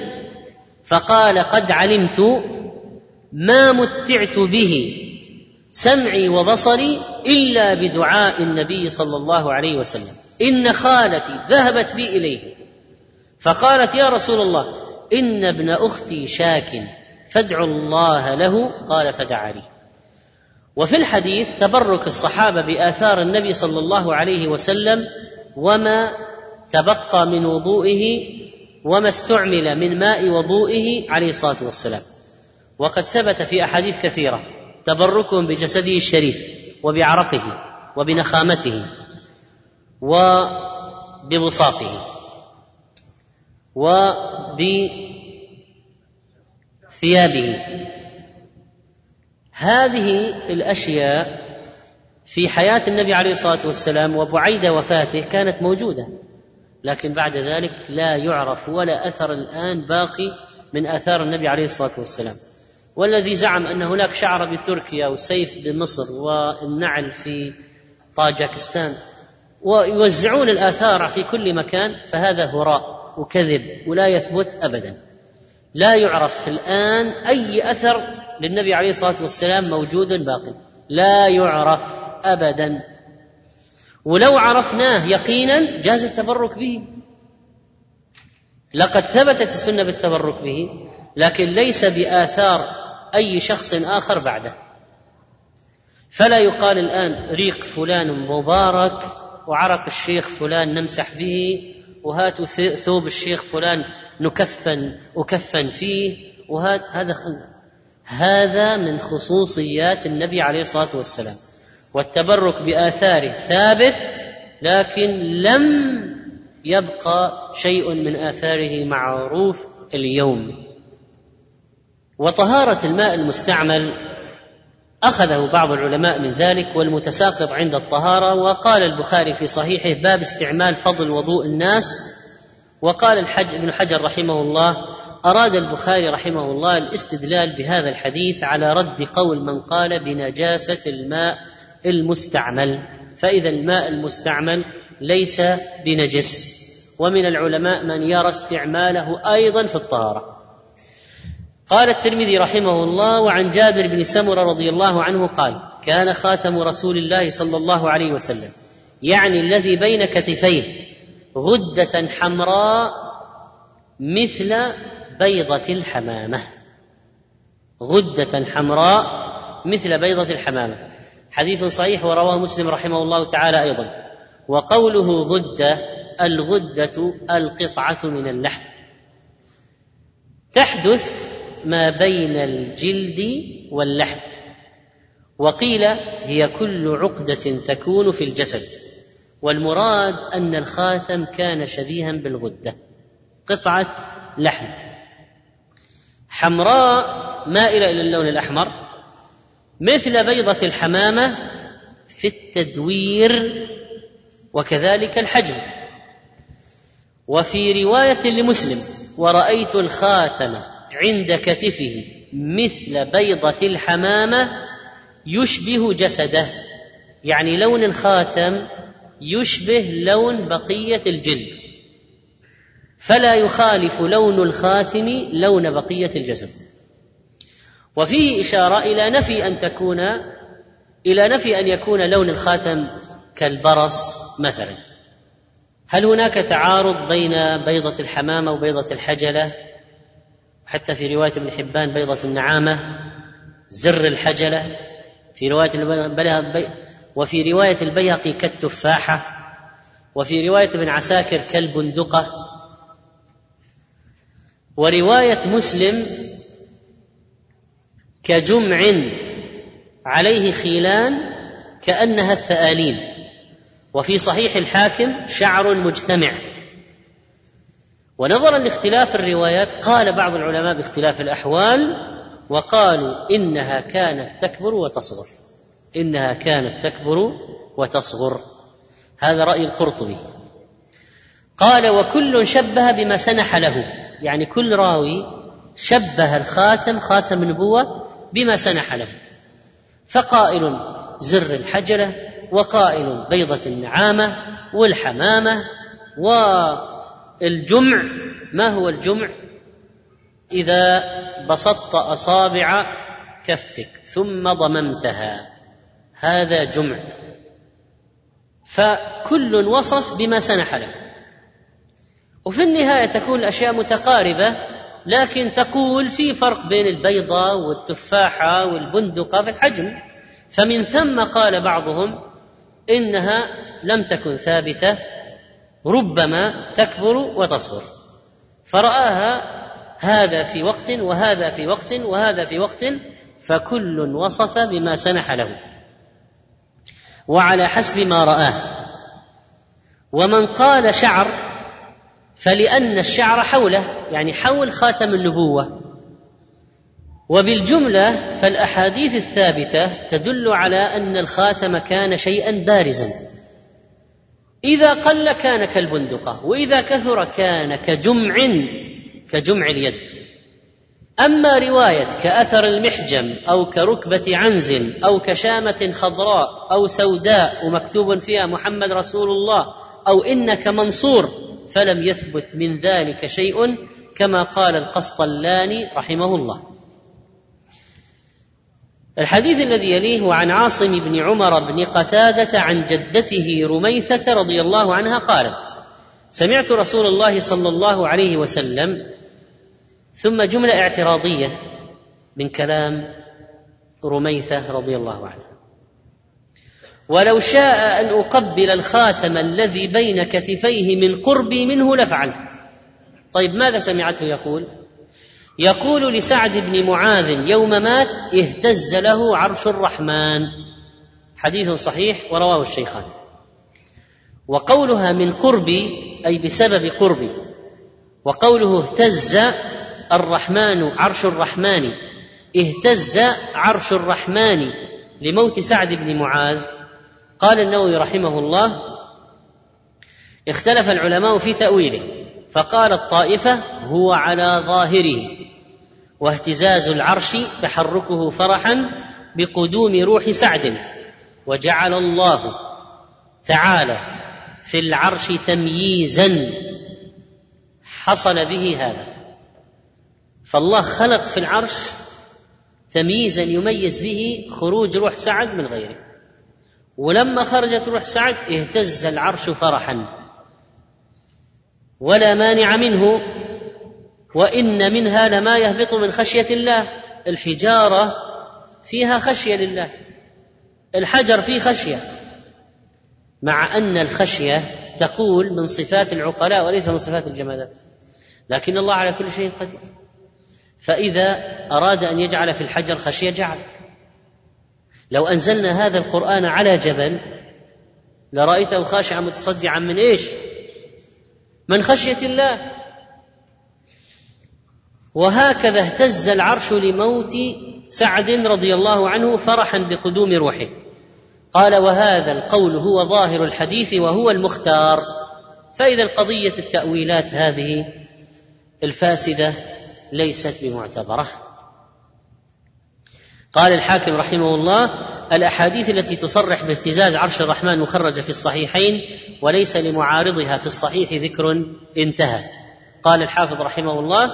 فقال قد علمت ما متعت به سمعي وبصري إلا بدعاء النبي صلى الله عليه وسلم. إن خالتي ذهبت بي إليه. فقالت يا رسول الله إن ابن أختي شاك فادعوا الله له قال فدعا لي. وفي الحديث تبرك الصحابة بآثار النبي صلى الله عليه وسلم وما تبقى من وضوئه وما استعمل من ماء وضوئه عليه الصلاة والسلام. وقد ثبت في أحاديث كثيرة تبركهم بجسده الشريف وبعرقه وبنخامته وببساطه. وبثيابه هذه الأشياء في حياة النبي عليه الصلاة والسلام وبعيد وفاته كانت موجودة لكن بعد ذلك لا يعرف ولا أثر الآن باقي من آثار النبي عليه الصلاة والسلام. والذي زعم أن هناك شعر بتركيا وسيف بمصر والنعل في طاجكستان ويوزعون الآثار في كل مكان فهذا هراء. وكذب ولا يثبت ابدا. لا يعرف الآن أي أثر للنبي عليه الصلاة والسلام موجود باق. لا يعرف ابدا. ولو عرفناه يقينا جاز التبرك به. لقد ثبتت السنة بالتبرك به لكن ليس بآثار أي شخص آخر بعده. فلا يقال الآن ريق فلان مبارك وعرق الشيخ فلان نمسح به. وهاتوا ثوب الشيخ فلان نكفن أكفن فيه. وهات هذا هذا من خصوصيات النبي عليه الصلاة والسلام. والتبرك بآثاره ثابت لكن لم يبقى شيء من آثاره معروف اليوم. وطهارة الماء المستعمل أخذه بعض العلماء من ذلك والمتساقط عند الطهارة وقال البخاري في صحيحه باب استعمال فضل وضوء الناس. وقال الحج ابن حجر رحمه الله أراد البخاري رحمه الله الاستدلال بهذا الحديث على رد قول من قال بنجاسة الماء المستعمل. فإذا الماء المستعمل ليس بنجس. ومن العلماء من يرى استعماله أيضا في الطهارة. قال الترمذي رحمه الله وعن جابر بن سمرة رضي الله عنه قال كان خاتم رسول الله صلى الله عليه وسلم يعني الذي بين كتفيه غدة حمراء مثل بيضة الحمامة. غدة حمراء مثل بيضة الحمامة. حديث صحيح ورواه مسلم رحمه الله تعالى أيضا. وقوله غدة الغدة القطعة من اللحم. تحدث ما بين الجلد واللحم. وقيل هي كل عقدة تكون في الجسد. والمراد أن الخاتم كان شبيها بالغدة. قطعة لحم. حمراء مائلة إلى اللون الأحمر. مثل بيضة الحمامة في التدوير وكذلك الحجم. وفي رواية لمسلم ورأيت الخاتم عند كتفه مثل بيضة الحمامة يشبه جسده يعني لون الخاتم يشبه لون بقية الجلد. فلا يخالف لون الخاتم لون بقية الجسد. وفيه إشارة إلى نفي أن تكون إلى نفي أن يكون لون الخاتم كالبرص مثلا. هل هناك تعارض بين بيضة الحمامة وبيضة الحجلة؟ حتى في رواية ابن حبان بيضة النعامة زر الحجلة في رواية وفي رواية البيهقي كالتفاحة وفي رواية ابن عساكر كالبندقة. ورواية مسلم كجمع عليه خيلان كأنها الثآلين وفي صحيح الحاكم شعر مجتمع ونظرا لاختلاف الروايات قال بعض العلماء باختلاف الأحوال وقالوا إنها كانت تكبر وتصغر. إنها كانت تكبر وتصغر. هذا رأي القرطبي. قال وكل شبه بما سنح له. يعني كل راوي شبه الخاتم خاتم النبوة بما سنح له. فقائل زر الحجلة وقائل بيضة النعامة والحمامة والجمع ما هو الجمع؟ إذا بسطت أصابع كفك ثم ضممتها هذا جمع. فكل وصف بما سنح له. وفي النهاية تكون الأشياء متقاربة لكن تقول في فرق بين البيضه والتفاحة والبندقة في الحجم. فمن ثم قال بعضهم إنها لم تكن ثابتة ربما تكبر وتصغر فرآها هذا في وقت وهذا في وقت وهذا في وقت فكل وصف بما سنح له. وعلى حسب ما رآه. ومن قال شعر فلأن الشعر حوله يعني حول خاتم النبوة. وبالجملة فالأحاديث الثابتة تدل على أن الخاتم كان شيئا بارزا. إذا قل كان كالبندقة وإذا كثر كان كجمع كجمع اليد. أما رواية كأثر المحجم أو كركبة عنز أو كشامة خضراء أو سوداء ومكتوب فيها محمد رسول الله أو إنك منصور فلم يثبت من ذلك شيء كما قال القسطلاني رحمه الله. الحديث الذي يليه هو عن عاصم بن عمر بن قتادة عن جدته رميثة رضي الله عنها قالت سمعت رسول الله صلى الله عليه وسلم ثم جملة اعتراضية من كلام رميثة رضي الله عنها. ولو شاء أن أقبل الخاتم الذي بين كتفيه من قربي منه لفعلت. طيب ماذا سمعته يقول؟ يقول لسعد بن معاذ يوم مات اهتز له عرش الرحمن. حديث صحيح ورواه الشيخان. وقولها من قربي أي بسبب قربي. وقوله اهتز الرحمن عرش الرحمن. اهتز عرش الرحمن لموت سعد بن معاذ. قال النووي رحمه الله اختلف العلماء في تأويله. فقال الطائفة هو على ظاهره واهتزاز العرش تحركه فرحا بقدوم روح سعد وجعل الله تعالى في العرش تمييزا حصل به هذا. فالله خلق في العرش تمييزا يميز به خروج روح سعد من غيره. ولما خرجت روح سعد اهتز العرش فرحا. ولا مانع منه وإن منها لما يهبط من خشية الله. الحجارة فيها خشية لله الحجر فيه خشية مع أن الخشية تقول من صفات العقلاء وليس من صفات الجمادات. لكن الله على كل شيء قدير. فإذا أراد أن يجعل في الحجر خشية جعل. لو أنزلنا هذا القرآن على جبل لرأيته خاشعا متصدعا من إيش؟ من خشية الله. وهكذا اهتز العرش لموت سعد رضي الله عنه فرحا بقدوم روحه. قال وهذا القول هو ظاهر الحديث وهو المختار. فإذا قضيه التأويلات هذه الفاسدة ليست بمعتبرة. قال الحاكم رحمه الله الأحاديث التي تصرح باهتزاز عرش الرحمن مخرجه في الصحيحين وليس لمعارضها في الصحيح ذكر انتهى. قال الحافظ رحمه الله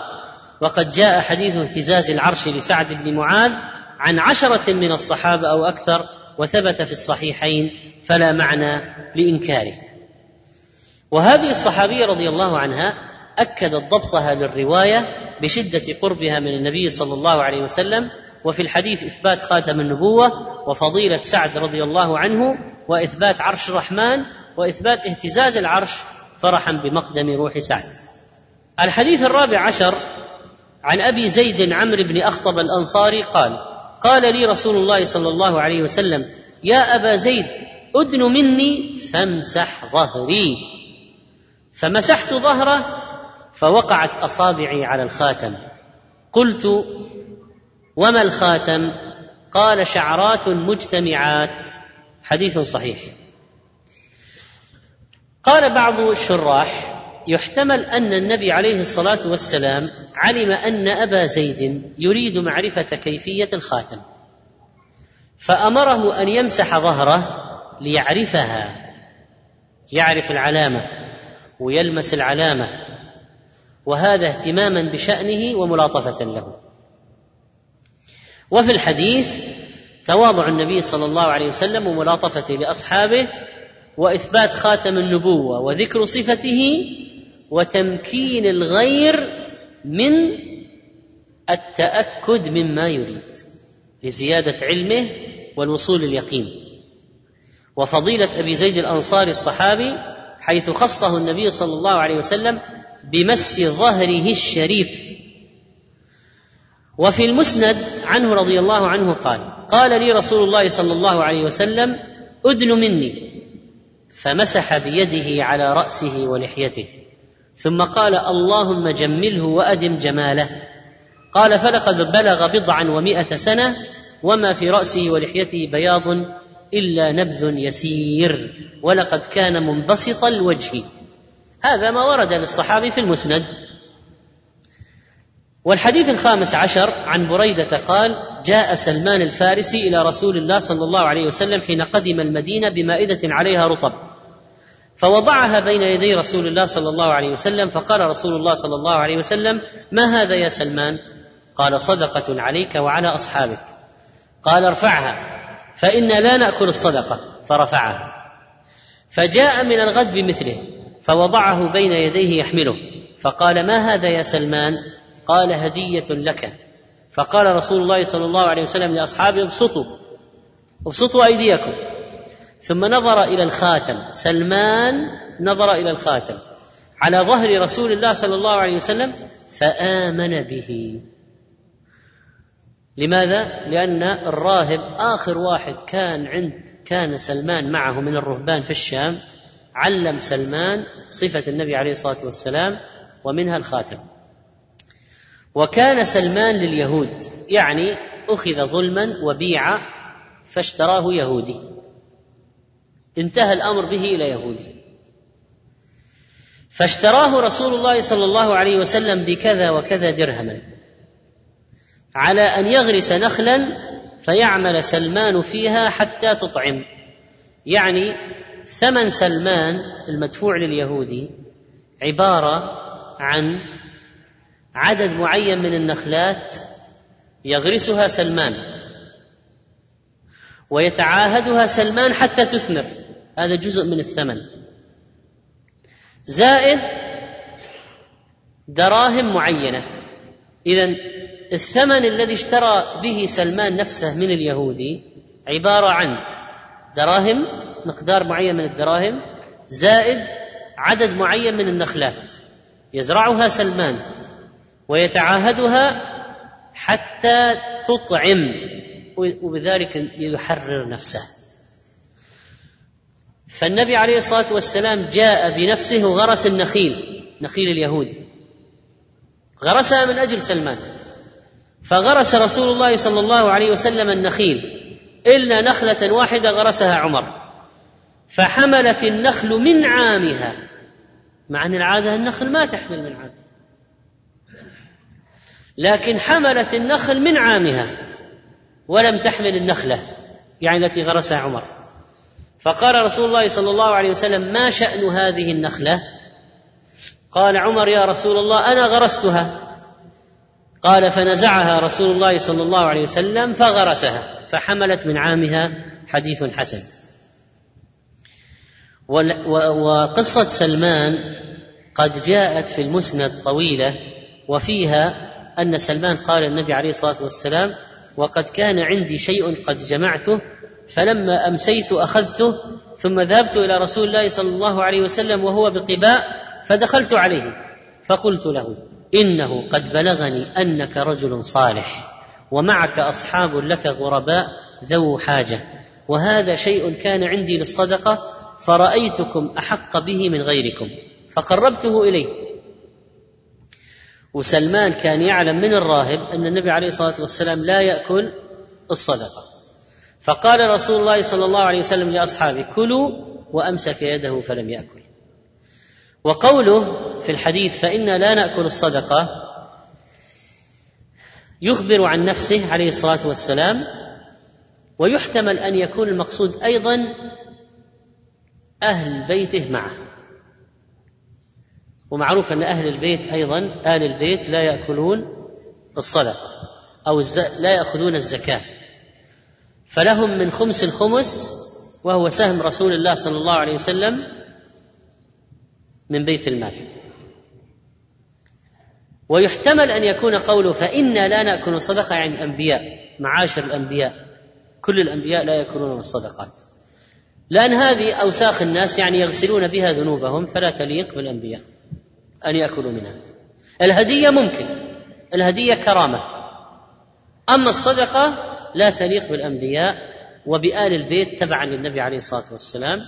وقد جاء حديث اهتزاز العرش لسعد بن معاذ عن عشرة من الصحابة أو أكثر وثبت في الصحيحين فلا معنى لإنكاره. وهذه الصحابية رضي الله عنها أكدت ضبطها للرواية بشدة قربها من النبي صلى الله عليه وسلم وفي الحديث إثبات خاتم النبوة وفضيلة سعد رضي الله عنه وإثبات عرش الرحمن وإثبات اهتزاز العرش فرحا بمقدم روح سعد. الحديث الرابع عشر عن أبي زيد عمرو بن أخطب الأنصاري قال قال لي رسول الله صلى الله عليه وسلم يا أبا زيد أدن مني فامسح ظهري. فمسحت ظهره فوقعت أصابعي على الخاتم. قلت وما الخاتم؟ قال شعرات مجتمعات. حديث صحيح. قال بعض الشراح يحتمل أن النبي عليه الصلاة والسلام علم أن أبا زيد يريد معرفة كيفية الخاتم. فأمره أن يمسح ظهره ليعرفها يعرف العلامة ويلمس العلامة وهذا اهتماما بشأنه وملاطفة له. وفي الحديث تواضع النبي صلى الله عليه وسلم وملاطفته لأصحابه وإثبات خاتم النبوة وذكر صفته وتمكين الغير من التأكد مما يريد لزيادة علمه والوصول لليقين وفضيلة أبي زيد الأنصاري الصحابي حيث خصه النبي صلى الله عليه وسلم بمس ظهره الشريف وفي المسند عنه رضي الله عنه قال قال لي رسول الله صلى الله عليه وسلم أدن مني. فمسح بيده على رأسه ولحيته. ثم قال اللهم جمله وأدم جماله. قال فلقد بلغ بضعا ومائه سنة وما في رأسه ولحيته بياض إلا نبذ يسير ولقد كان منبسط الوجه. هذا ما ورد للصحابي في المسند. والحديث الخامس عشر عن بريدة قال جاء سلمان الفارسي إلى رسول الله صلى الله عليه وسلم حين قدم المدينة بمائدة عليها رطب فوضعها بين يدي رسول الله صلى الله عليه وسلم فقال رسول الله صلى الله عليه وسلم ما هذا يا سلمان؟ قال صدقة عليك وعلى أصحابك. قال ارفعها. فإنا لا نأكل الصدقة. فرفعها. فجاء من الغد بمثله فوضعه بين يديه يحمله. فقال ما هذا يا سلمان؟ قال هدية لك. فقال رسول الله صلى الله عليه وسلم لأصحابه ابسطوا. ابسطوا أيديكم. ثم نظر إلى الخاتم. سلمان نظر إلى الخاتم. على ظهر رسول الله صلى الله عليه وسلم فآمن به. لماذا؟ لأن الراهب آخر واحد كان عند كان سلمان معه من الرهبان في الشام علم سلمان صفة النبي عليه الصلاة والسلام ومنها الخاتم. وكان سلمان لليهود يعني أخذ ظلما وبيع فاشتراه يهودي. انتهى الأمر به إلى يهودي. فاشتراه رسول الله صلى الله عليه وسلم بكذا وكذا درهما. على أن يغرس نخلا فيعمل سلمان فيها حتى تطعم. يعني ثمن سلمان المدفوع لليهودي عبارة عن عدد معين من النخلات يغرسها سلمان ويتعاهدها سلمان حتى تثمر. هذا جزء من الثمن. زائد دراهم معينة. اذا الثمن الذي اشترى به سلمان نفسه من اليهودي عبارة عن دراهم مقدار معين من الدراهم زائد عدد معين من النخلات. يزرعها سلمان. ويتعاهدها حتى تطعم وبذلك يحرر نفسه. فالنبي عليه الصلاة والسلام جاء بنفسه وغرس النخيل نخيل اليهودي غرسها من أجل سلمان. فغرس رسول الله صلى الله عليه وسلم النخيل. إلا نخلة واحدة غرسها عمر. فحملت النخل من عامها مع أن العادة النخل ما تحمل من عامها لكن حملت النخل من عامها ولم تحمل النخلة يعني التي غرسها عمر. فقال رسول الله صلى الله عليه وسلم ما شأن هذه النخلة؟ قال عمر يا رسول الله أنا غرستها. قال فنزعها رسول الله صلى الله عليه وسلم فغرسها فحملت من عامها. حديث حسن. وقصة سلمان قد جاءت في المسند طويلة وفيها أن سلمان قال النبي عليه الصلاة والسلام وقد كان عندي شيء قد جمعته فلما أمسيت أخذته ثم ذهبت إلى رسول الله صلى الله عليه وسلم وهو بقباء فدخلت عليه فقلت له إنه قد بلغني أنك رجل صالح ومعك أصحاب لك غرباء ذو حاجة وهذا شيء كان عندي للصدقة فرأيتكم أحق به من غيركم فقربته إليه. وسلمان كان يعلم من الراهب أن النبي عليه الصلاة والسلام لا يأكل الصدقة. فقال رسول الله صلى الله عليه وسلم لأصحابه كلوا وأمسك يده فلم يأكل. وقوله في الحديث فانا لا نأكل الصدقة يخبر عن نفسه عليه الصلاة والسلام ويحتمل أن يكون المقصود أيضا أهل بيته معه. ومعروف أن أهل البيت أيضا أهل البيت لا يأكلون الصدقة أو لا يأخذون الزكاة. فلهم من خمس الخمس وهو سهم رسول الله صلى الله عليه وسلم من بيت المال. ويحتمل أن يكون قوله فإنا لا نأكل الصدقة يعني الأنبياء معاشر الأنبياء. كل الأنبياء لا يأكلون الصدقات. لأن هذه أوساخ الناس يعني يغسلون بها ذنوبهم فلا تليق بالأنبياء. أن يأكلوا منها. الهدية ممكن الهدية كرامة. أما الصدقة لا تليق بالأنبياء وبآل البيت تبعا للنبي عليه الصلاة والسلام.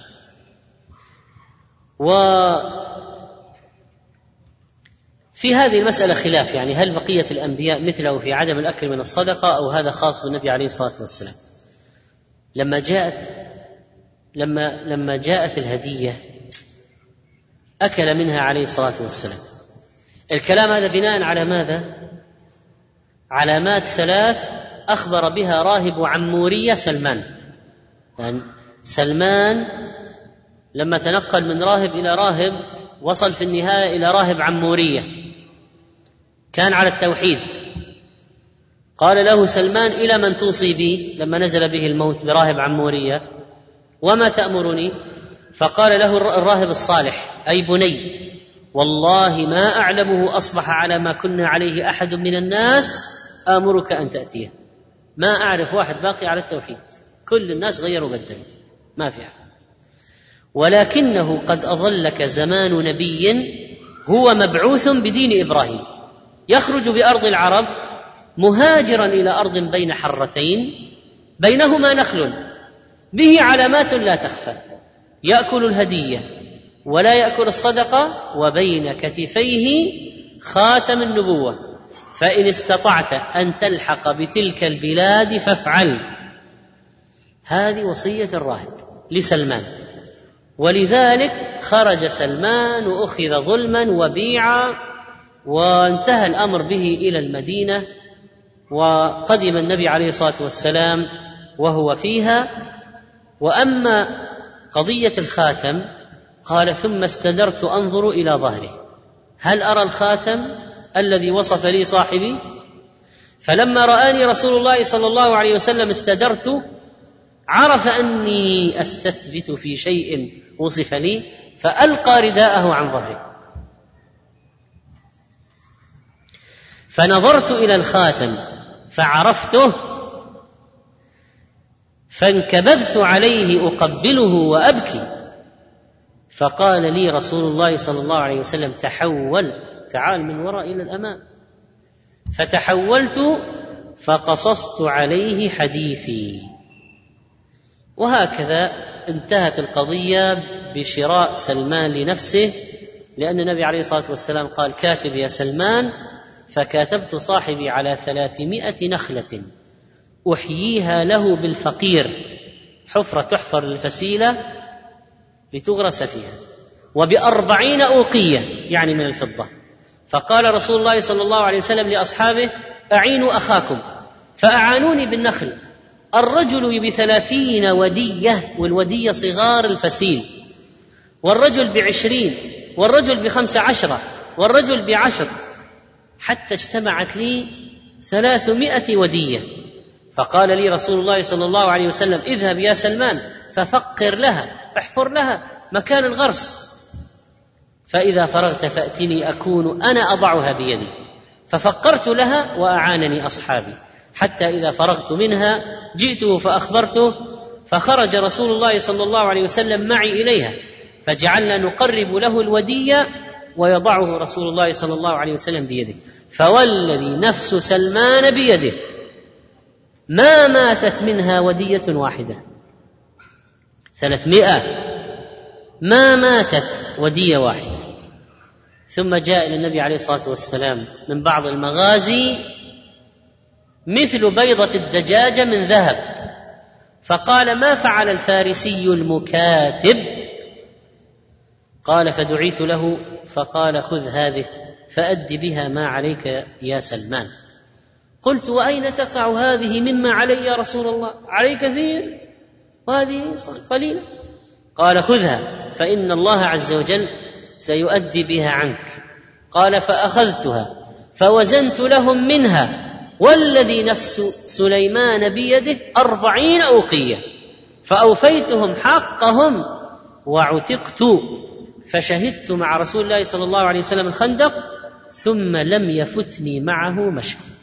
و في هذه المسألة خلاف يعني هل بقية الأنبياء مثله في عدم الأكل من الصدقة أو هذا خاص بالنبي عليه الصلاة والسلام؟ لما جاءت لما لما جاءت الهدية أكل منها عليه الصلاة والسلام. الكلام هذا بناء على ماذا؟ علامات ثلاث أخبر بها راهب عمورية سلمان. يعني سلمان لما تنقل من راهب إلى راهب وصل في النهاية إلى راهب عمورية كان على التوحيد. قال له سلمان إلى من توصي بي؟ لما نزل به الموت براهب عمورية وما تأمرني؟ فقال له الراهب الصالح أي بني والله ما أعلمه أصبح على ما كنا عليه أحد من الناس آمرك أن تأتيه. ما أعرف واحد باقي على التوحيد. كل الناس غيروا بدلوا ما في أحد. ولكنه قد أظلك زمان نبي هو مبعوث بدين إبراهيم. يخرج بأرض العرب مهاجرا إلى أرض بين حرتين بينهما نخل. به علامات لا تخفى. يأكل الهدية ولا يأكل الصدقة وبين كتفيه خاتم النبوة. فإن استطعت أن تلحق بتلك البلاد فافعل. هذه وصية الراهب لسلمان. ولذلك خرج سلمان وأخذ ظلما وبيع وانتهى الأمر به إلى المدينة. وقدم النبي عليه الصلاة والسلام وهو فيها. وأما قضية الخاتم قال ثم استدرت أنظر إلى ظهره. هل أرى الخاتم الذي وصف لي صاحبي؟ فلما رآني رسول الله صلى الله عليه وسلم استدرت عرف أني أستثبت في شيء وصف لي فألقى رداءه عن ظهري. فنظرت إلى الخاتم فعرفته فانكببت عليه أقبله وأبكي. فقال لي رسول الله صلى الله عليه وسلم تحول تعال من وراء إلى الأمام. فتحولت فقصصت عليه حديثي. وهكذا انتهت القضية بشراء سلمان لنفسه لأن النبي عليه الصلاة والسلام قال كاتب يا سلمان فكاتبت صاحبي على ثلاثمائة نخلة. أحييها له بالفقير. حفرة تحفر للفسيلة لتغرس فيها. وبأربعين أوقية يعني من الفضة. فقال رسول الله صلى الله عليه وسلم لأصحابه أعينوا أخاكم. فأعانوني بالنخل. الرجل بثلاثين ودية والودية صغار الفسيل. والرجل بعشرين والرجل بخمس عشرة والرجل بعشر. حتى اجتمعت لي ثلاثمائة ودية. فقال لي رسول الله صلى الله عليه وسلم اذهب يا سلمان ففقر لها احفر لها مكان الغرس. فإذا فرغت فأتني أكون أنا أضعها بيدي. ففقرت لها وأعانني أصحابي. حتى إذا فرغت منها جئته فأخبرته فخرج رسول الله صلى الله عليه وسلم معي إليها فجعلنا نقرب له الودية ويضعه رسول الله صلى الله عليه وسلم بيده. فوالذي نفس سلمان بيده. ما ماتت منها ودية واحدة. ثلاثمائة. ما ماتت ودية واحدة. ثم جاء إلى النبي عليه الصلاة والسلام من بعض المغازي مثل بيضة الدجاجه من ذهب. فقال ما فعل الفارسي المكاتب؟ قال فدعيت له. فقال خذ هذه فأد بها ما عليك يا سلمان. قلت وأين تقع هذه مما علي يا رسول الله؟ علي كثير. وهذه قليلة. قال خذها فإن الله عز وجل سيؤدي بها عنك. قال فأخذتها فوزنت لهم منها. والذي نفس سليمان بيده أربعين أوقية. فأوفيتهم حقهم وعتقت. فشهدت مع رسول الله صلى الله عليه وسلم الخندق ثم لم يفتني معه مشهد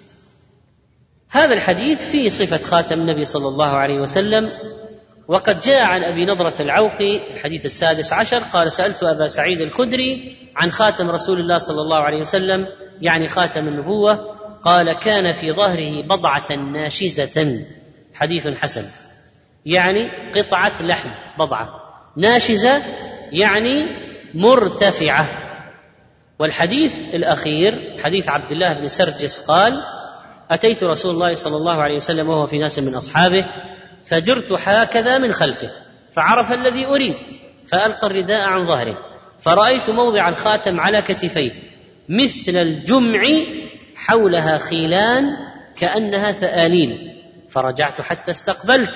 هذا الحديث فيه صفة خاتم النبي صلى الله عليه وسلم وقد جاء عن أبي نضرة العوقي الحديث السادس عشر قال سألت أبا سعيد الخدري عن خاتم رسول الله صلى الله عليه وسلم يعني خاتم النبوة قال كان في ظهره بضعة ناشزة. حديث حسن. يعني قطعة لحم بضعة. ناشزة يعني مرتفعة. والحديث الأخير حديث عبد الله بن سرجس قال أتيت رسول الله صلى الله عليه وسلم وهو في ناس من أصحابه فجرت هكذا من خلفه فعرف الذي أريد فألقى الرداء عن ظهره فرأيت موضع الخاتم على كتفيه مثل الجمع حولها خيلان كأنها ثآنين فرجعت حتى استقبلت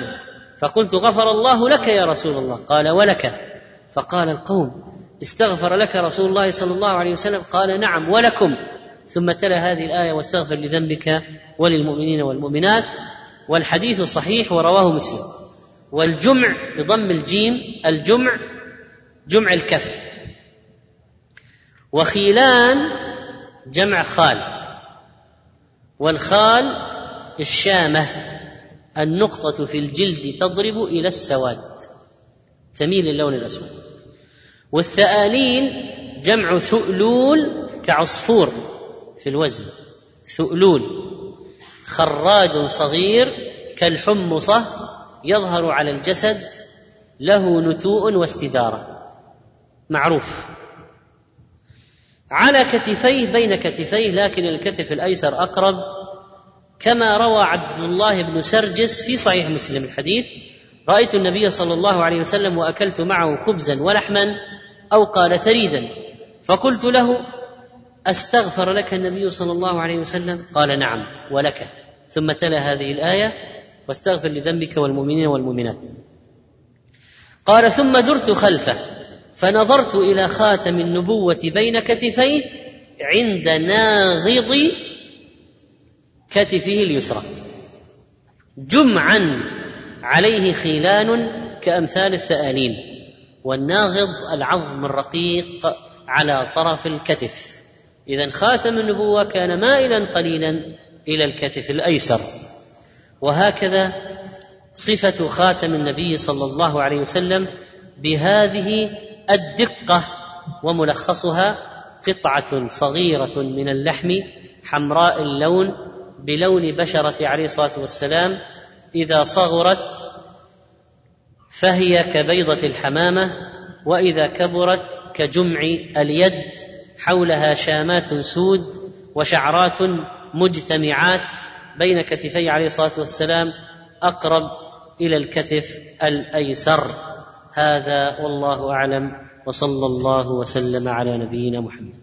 فقلت غفر الله لك يا رسول الله قال ولك فقال القوم استغفر لك رسول الله صلى الله عليه وسلم قال نعم ولكم ثم تلا هذه الآية واستغفر لذنبك وللمؤمنين والمؤمنات. والحديث صحيح ورواه مسلم. والجمع بضم الجيم الجمع جمع الكف. وخيلان جمع خال. والخال الشامة النقطة في الجلد تضرب إلى السواد. تميل للون الأسود. والثآلين جمع ثؤلول كعصفور. في الوزن. ثؤلول خراج صغير كالحمصة يظهر على الجسد له نتوء واستدارة. معروف. على كتفيه بين كتفيه لكن الكتف الأيسر أقرب كما روى عبد الله بن سرجس في صحيح مسلم الحديث رأيت النبي صلى الله عليه وسلم وأكلت معه خبزا ولحما أو قال ثريدا فقلت له أستغفر لك النبي صلى الله عليه وسلم؟ قال نعم ولك. ثم تلا هذه الآية واستغفر لذنبك والمؤمنين والمؤمنات. قال ثم درت خلفه فنظرت إلى خاتم النبوة بين كتفيه عند ناغض كتفه اليسرى. جمعا عليه خيلان كأمثال الثآلين والناغض العظم الرقيق على طرف الكتف. إذا خاتم النبوة كان مائلا قليلا إلى الكتف الأيسر. وهكذا صفة خاتم النبي صلى الله عليه وسلم بهذه الدقة وملخصها قطعة صغيرة من اللحم حمراء اللون بلون بشرة عليه الصلاة والسلام. إذا صغرت فهي كبيضة الحمامة وإذا كبرت كجمع اليد. حولها شامات سود وشعرات مجتمعات بين كتفي عليه الصلاة والسلام أقرب إلى الكتف الأيسر. هذا والله أعلم وصلى الله وسلم على نبينا محمد.